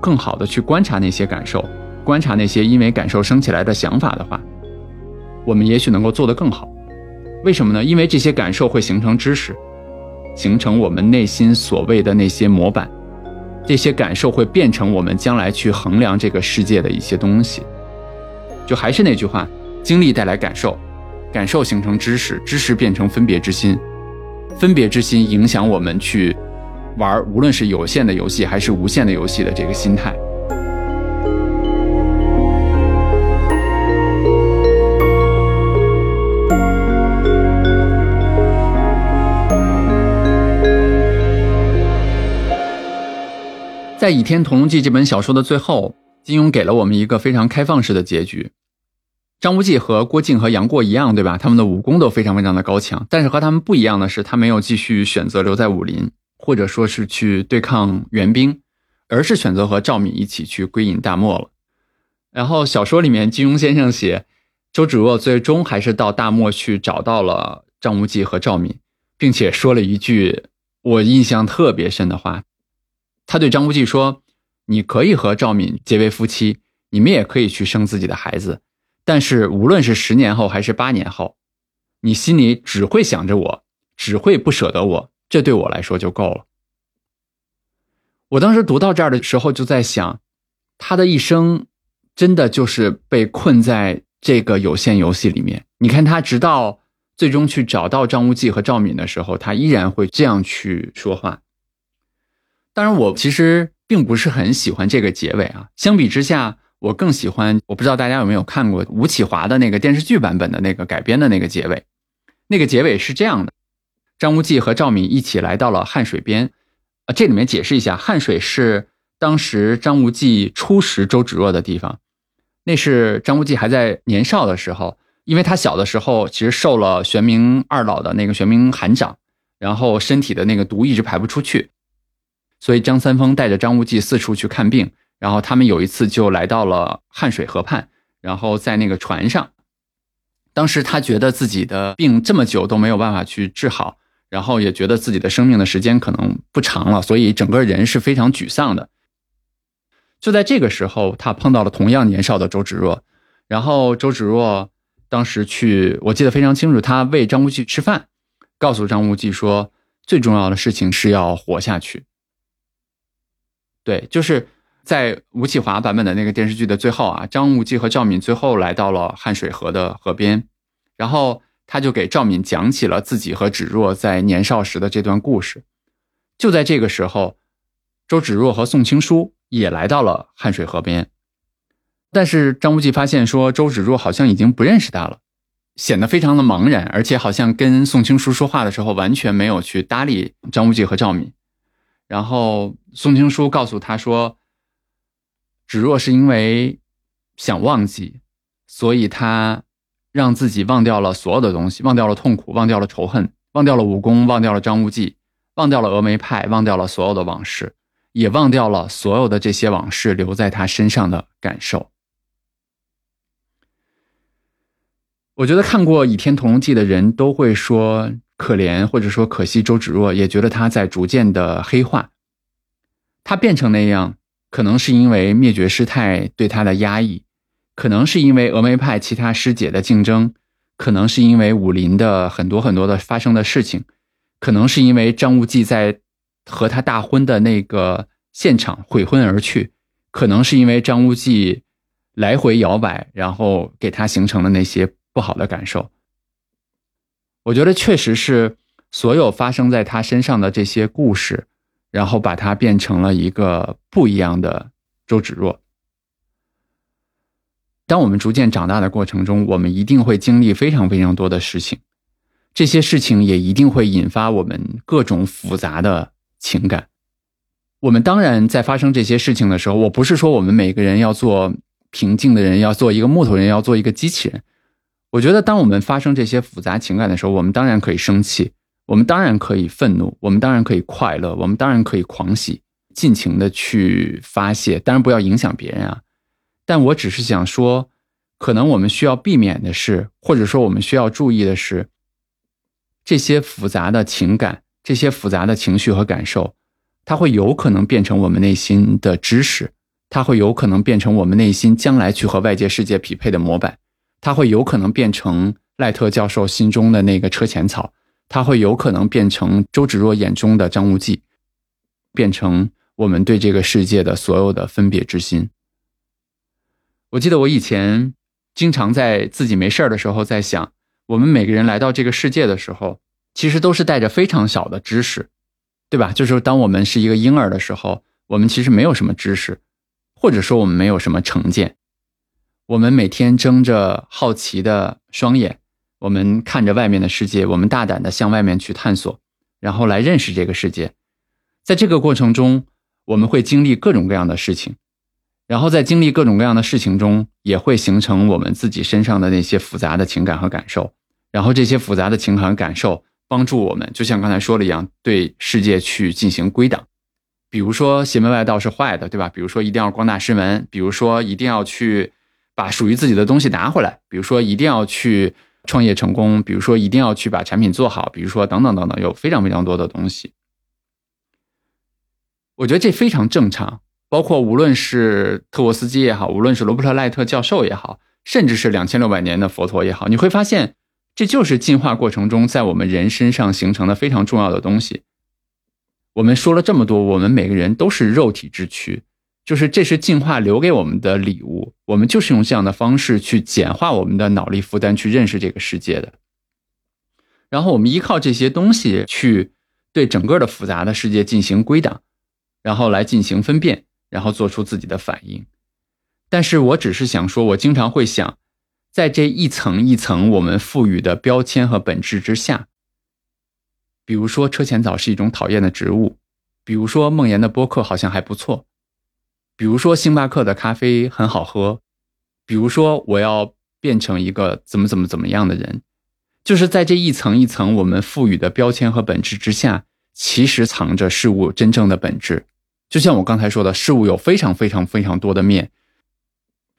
更好的去观察那些感受，观察那些因为感受升起来的想法的话，我们也许能够做得更好。为什么呢？因为这些感受会形成知识，形成我们内心所谓的那些模板，这些感受会变成我们将来去衡量这个世界的一些东西。就还是那句话，经历带来感受，感受形成知识，知识变成分别之心，分别之心影响我们去玩，无论是有限的游戏还是无限的游戏的这个心态。在《倚天屠龙记》这本小说的最后，金庸给了我们一个非常开放式的结局。张无忌和郭靖和杨过一样，对吧？他们的武功都非常非常的高强，但是和他们不一样的是，他没有继续选择留在武林，或者说是去对抗援兵，而是选择和赵敏一起去归隐大漠了。然后小说里面，金庸先生写，周芷若最终还是到大漠去找到了张无忌和赵敏，并且说了一句我印象特别深的话。他对张无忌说：“你可以和赵敏结为夫妻，你们也可以去生自己的孩子。但是无论是十年后还是八年后，你心里只会想着我，只会不舍得我。这对我来说就够了。”我当时读到这儿的时候，就在想，他的一生真的就是被困在这个有限游戏里面。你看他，直到最终去找到张无忌和赵敏的时候，他依然会这样去说话。当然，我其实并不是很喜欢这个结尾啊。相比之下，我更喜欢，我不知道大家有没有看过吴启华的那个电视剧版本的那个改编的那个结尾。那个结尾是这样的：张无忌和赵敏一起来到了汉水边。啊，这里面解释一下，汉水是当时张无忌初识周芷若的地方。那是张无忌还在年少的时候，因为他小的时候其实受了玄冥二老的那个玄冥寒掌，然后身体的那个毒一直排不出去。所以张三丰带着张无忌四处去看病，然后他们有一次就来到了汉水河畔，然后在那个船上，当时他觉得自己的病这么久都没有办法去治好，然后也觉得自己的生命的时间可能不长了，所以整个人是非常沮丧的。就在这个时候，他碰到了同样年少的周芷若，然后周芷若当时去，我记得非常清楚，他喂张无忌吃饭，告诉张无忌说，最重要的事情是要活下去。对，就是在吴启华版本的那个电视剧的最后啊，张无忌和赵敏最后来到了汉水河的河边，然后他就给赵敏讲起了自己和芷若在年少时的这段故事。就在这个时候，周芷若和宋青书也来到了汉水河边，但是张无忌发现说周芷若好像已经不认识他了，显得非常的茫然，而且好像跟宋青书说话的时候完全没有去搭理张无忌和赵敏。然后宋青书告诉他说：“芷若是因为想忘记，所以她让自己忘掉了所有的东西，忘掉了痛苦，忘掉了仇恨，忘掉了武功，忘掉了张无忌，忘掉了峨眉派，忘掉了所有的往事，也忘掉了所有的这些往事留在他身上的感受。”我觉得看过《倚天屠龙记》的人都会说。可怜或者说可惜，周芷若也觉得她在逐渐的黑化。她变成那样，可能是因为灭绝师太对他的压抑，可能是因为峨眉派其他师姐的竞争，可能是因为武林的很多很多的发生的事情，可能是因为张无忌在和他大婚的那个现场悔婚而去，可能是因为张无忌来回摇摆，然后给他形成了那些不好的感受。我觉得确实是所有发生在他身上的这些故事，然后把它变成了一个不一样的周芷若。当我们逐渐长大的过程中，我们一定会经历非常非常多的事情，这些事情也一定会引发我们各种复杂的情感。我们当然在发生这些事情的时候，我不是说我们每个人要做平静的人，要做一个木头人，要做一个机器人。我觉得，当我们发生这些复杂情感的时候，我们当然可以生气，我们当然可以愤怒，我们当然可以快乐，我们当然可以狂喜，尽情的去发泄。当然不要影响别人啊。但我只是想说，可能我们需要避免的是，或者说我们需要注意的是，这些复杂的情感，这些复杂的情绪和感受，它会有可能变成我们内心的知识，它会有可能变成我们内心将来去和外界世界匹配的模板。它会有可能变成赖特教授心中的那个车前草，他会有可能变成周芷若眼中的张无忌，变成我们对这个世界的所有的分别之心。我记得我以前经常在自己没事儿的时候在想，我们每个人来到这个世界的时候，其实都是带着非常小的知识，对吧？就是当我们是一个婴儿的时候，我们其实没有什么知识，或者说我们没有什么成见。我们每天睁着好奇的双眼，我们看着外面的世界，我们大胆的向外面去探索，然后来认识这个世界。在这个过程中，我们会经历各种各样的事情，然后在经历各种各样的事情中，也会形成我们自己身上的那些复杂的情感和感受。然后这些复杂的情感和感受帮助我们，就像刚才说的一样，对世界去进行归档。比如说邪门外道是坏的，对吧？比如说一定要光大师门，比如说一定要去把属于自己的东西拿回来，比如说一定要去创业成功，比如说一定要去把产品做好，比如说等等等等，有非常非常多的东西。我觉得这非常正常，包括无论是特沃斯基也好，无论是罗伯特赖特教授也好，甚至是两千六百年的佛陀也好，你会发现。这就是进化过程中在我们人身上形成的非常重要的东西。我们说了这么多，我们每个人都是肉体之躯，就是这是进化留给我们的礼物。我们就是用这样的方式去简化我们的脑力负担，去认识这个世界的。然后我们依靠这些东西去对整个的复杂的世界进行归档，然后来进行分辨，然后做出自己的反应。但是我只是想说，我经常会想。在这一层一层我们赋予的标签和本质之下，比如说车前草是一种讨厌的植物，比如说梦妍的播客好像还不错，比如说星巴克的咖啡很好喝，比如说我要变成一个怎么怎么怎么样的人，就是在这一层一层我们赋予的标签和本质之下，其实藏着事物真正的本质。就像我刚才说的，事物有非常非常非常多的面。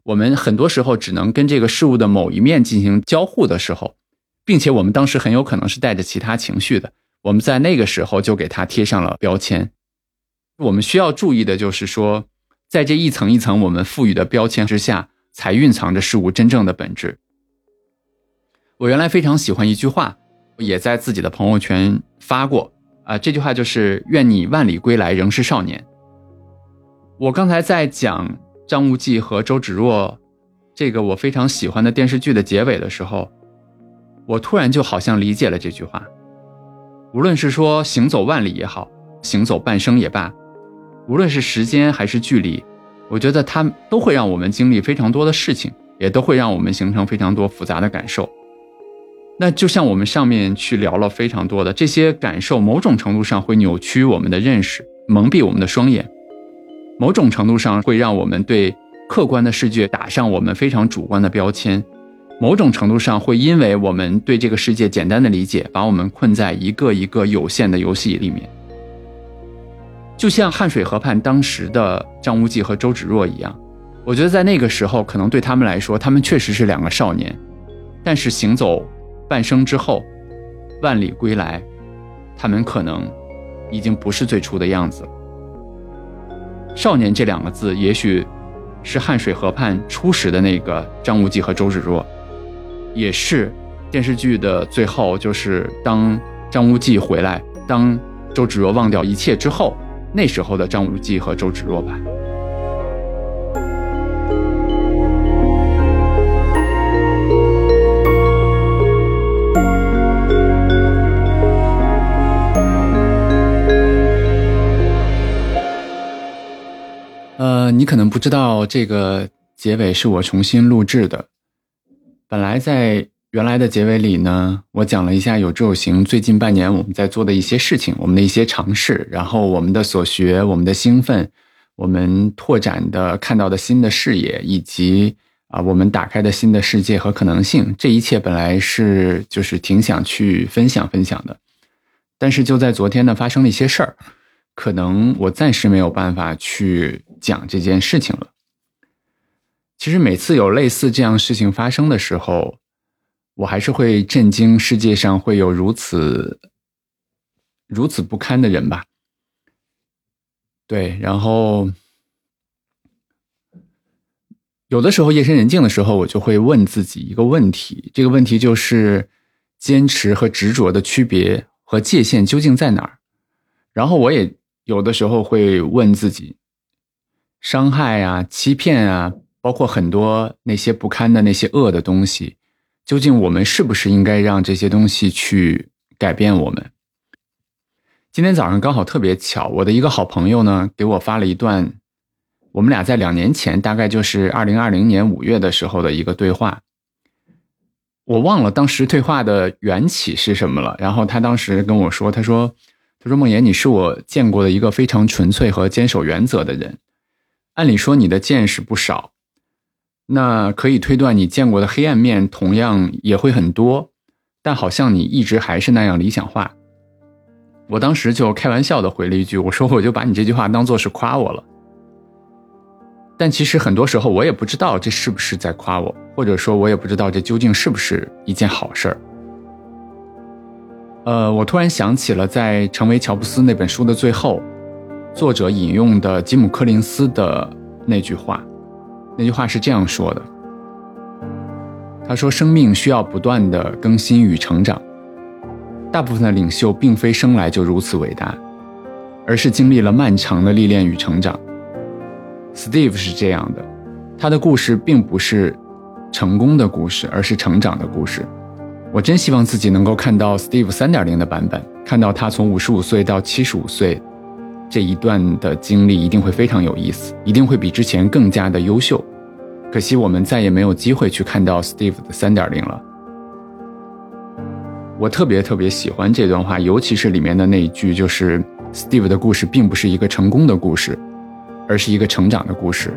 我们很多时候只能跟这个事物的某一面进行交互的时候，并且我们当时很有可能是带着其他情绪的，我们在那个时候就给它贴上了标签。我们需要注意的就是说，在这一层一层我们赋予的标签之下，才蕴藏着事物真正的本质。我原来非常喜欢一句话，也在自己的朋友圈发过啊，这句话就是“愿你万里归来仍是少年”。我刚才在讲。张无忌和周芷若，这个我非常喜欢的电视剧的结尾的时候，我突然就好像理解了这句话。无论是说行走万里也好，行走半生也罢，无论是时间还是距离，我觉得它都会让我们经历非常多的事情，也都会让我们形成非常多复杂的感受。那就像我们上面去聊了非常多的这些感受，某种程度上会扭曲我们的认识，蒙蔽我们的双眼。某种程度上会让我们对客观的世界打上我们非常主观的标签，某种程度上会因为我们对这个世界简单的理解，把我们困在一个一个有限的游戏里面。就像汉水河畔当时的张无忌和周芷若一样，我觉得在那个时候，可能对他们来说，他们确实是两个少年，但是行走半生之后，万里归来，他们可能已经不是最初的样子了。少年这两个字，也许是汉水河畔初始的那个张无忌和周芷若，也是电视剧的最后，就是当张无忌回来，当周芷若忘掉一切之后，那时候的张无忌和周芷若吧。呃，你可能不知道这个结尾是我重新录制的。本来在原来的结尾里呢，我讲了一下有志有行最近半年我们在做的一些事情，我们的一些尝试，然后我们的所学，我们的兴奋，我们拓展的看到的新的视野，以及啊我们打开的新的世界和可能性。这一切本来是就是挺想去分享分享的，但是就在昨天呢，发生了一些事儿。可能我暂时没有办法去讲这件事情了。其实每次有类似这样事情发生的时候，我还是会震惊世界上会有如此如此不堪的人吧。对，然后有的时候夜深人静的时候，我就会问自己一个问题：这个问题就是坚持和执着的区别和界限究竟在哪儿？然后我也。有的时候会问自己，伤害啊、欺骗啊，包括很多那些不堪的那些恶的东西，究竟我们是不是应该让这些东西去改变我们。今天早上刚好特别巧，我的一个好朋友呢给我发了一段，我们俩在两年前，大概就是二零二零年五月的时候的一个对话。我忘了当时对话的缘起是什么了。然后他当时跟我说：“他说，他说梦妍，你是我见过的一个非常纯粹和坚守原则的人。按理说你的见识不少，那可以推断你见过的黑暗面同样也会很多。但好像你一直还是那样理想化。”我当时就开玩笑的回了一句：“我说我就把你这句话当做是夸我了。”但其实很多时候我也不知道这是不是在夸我，或者说我也不知道这究竟是不是一件好事儿。呃，我突然想起了在《成为乔布斯》那本书的最后，作者引用的吉姆·柯林斯的那句话，那句话是这样说的：“他说，生命需要不断的更新与成长。”大部分的领袖并非生来就如此伟大，而是经历了漫长的历练与成长。Steve 是这样的，他的故事并不是成功的故事，而是成长的故事。我真希望自己能够看到 Steve 三点零的版本，看到他从五十五岁到七十五岁这一段的经历，一定会非常有意思，一定会比之前更加的优秀。可惜我们再也没有机会去看到 Steve 的三点零了。我特别特别喜欢这段话，尤其是里面的那一句，就是 Steve 的故事并不是一个成功的故事，而是一个成长的故事。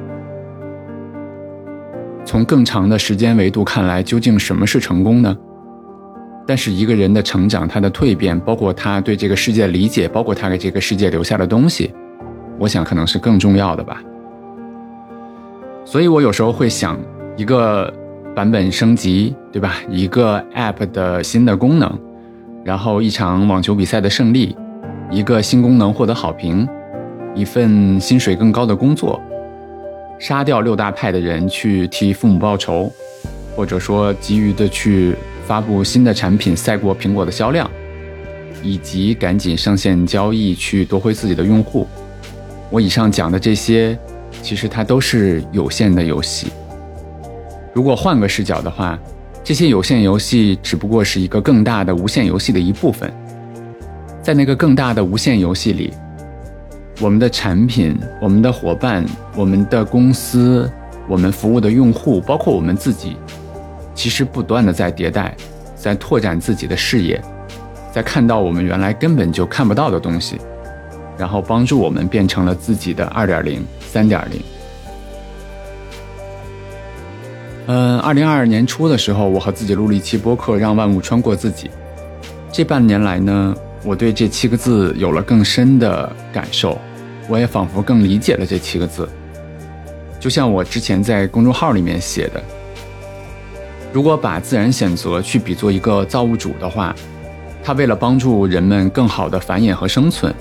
从更长的时间维度看来，究竟什么是成功呢？但是一个人的成长，他的蜕变，包括他对这个世界理解，包括他给这个世界留下的东西，我想可能是更重要的吧。所以我有时候会想一个。版本升级，对吧？一个 App 的新的功能，然后一场网球比赛的胜利，一个新功能获得好评，一份薪水更高的工作，杀掉六大派的人去替父母报仇，或者说急于的去发布新的产品赛过苹果的销量，以及赶紧上线交易去夺回自己的用户。我以上讲的这些，其实它都是有限的游戏。如果换个视角的话，这些有限游戏只不过是一个更大的无限游戏的一部分。在那个更大的无限游戏里，我们的产品、我们的伙伴、我们的公司、我们服务的用户，包括我们自己，其实不断的在迭代，在拓展自己的视野，在看到我们原来根本就看不到的东西，然后帮助我们变成了自己的二点零、三点零。嗯，二零二二年初的时候，我和自己录了一期播客，让万物穿过自己。这半年来呢，我对这七个字有了更深的感受，我也仿佛更理解了这七个字。就像我之前在公众号里面写的，如果把自然选择去比作一个造物主的话，他为了帮助人们更好的繁衍和生存，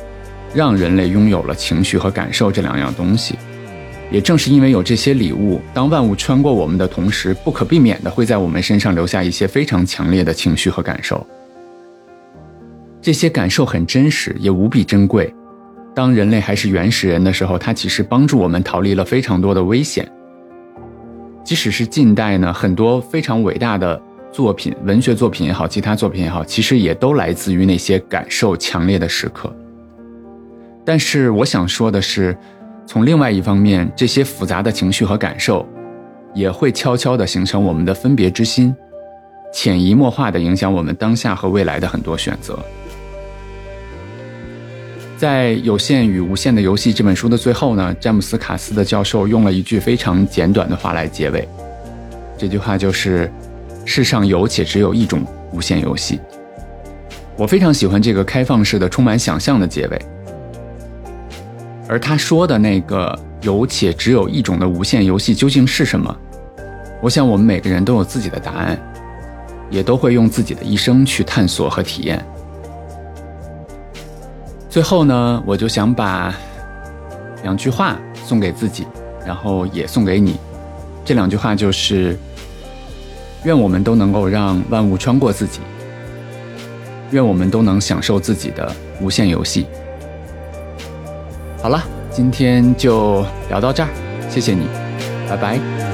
让人类拥有了情绪和感受这两样东西。也正是因为有这些礼物，当万物穿过我们的同时，不可避免的会在我们身上留下一些非常强烈的情绪和感受。这些感受很真实，也无比珍贵。当人类还是原始人的时候，它其实帮助我们逃离了非常多的危险。即使是近代呢，很多非常伟大的作品，文学作品也好，其他作品也好，其实也都来自于那些感受强烈的时刻。但是我想说的是。从另外一方面，这些复杂的情绪和感受，也会悄悄地形成我们的分别之心，潜移默化地影响我们当下和未来的很多选择。在《有限与无限的游戏》这本书的最后呢，詹姆斯·卡斯的教授用了一句非常简短的话来结尾，这句话就是：“世上有且只有一种无限游戏。”我非常喜欢这个开放式的、充满想象的结尾。而他说的那个有且只有一种的无限游戏究竟是什么？我想我们每个人都有自己的答案，也都会用自己的一生去探索和体验。最后呢，我就想把两句话送给自己，然后也送给你。这两句话就是：愿我们都能够让万物穿过自己，愿我们都能享受自己的无限游戏。好了，今天就聊到这儿，谢谢你，拜拜。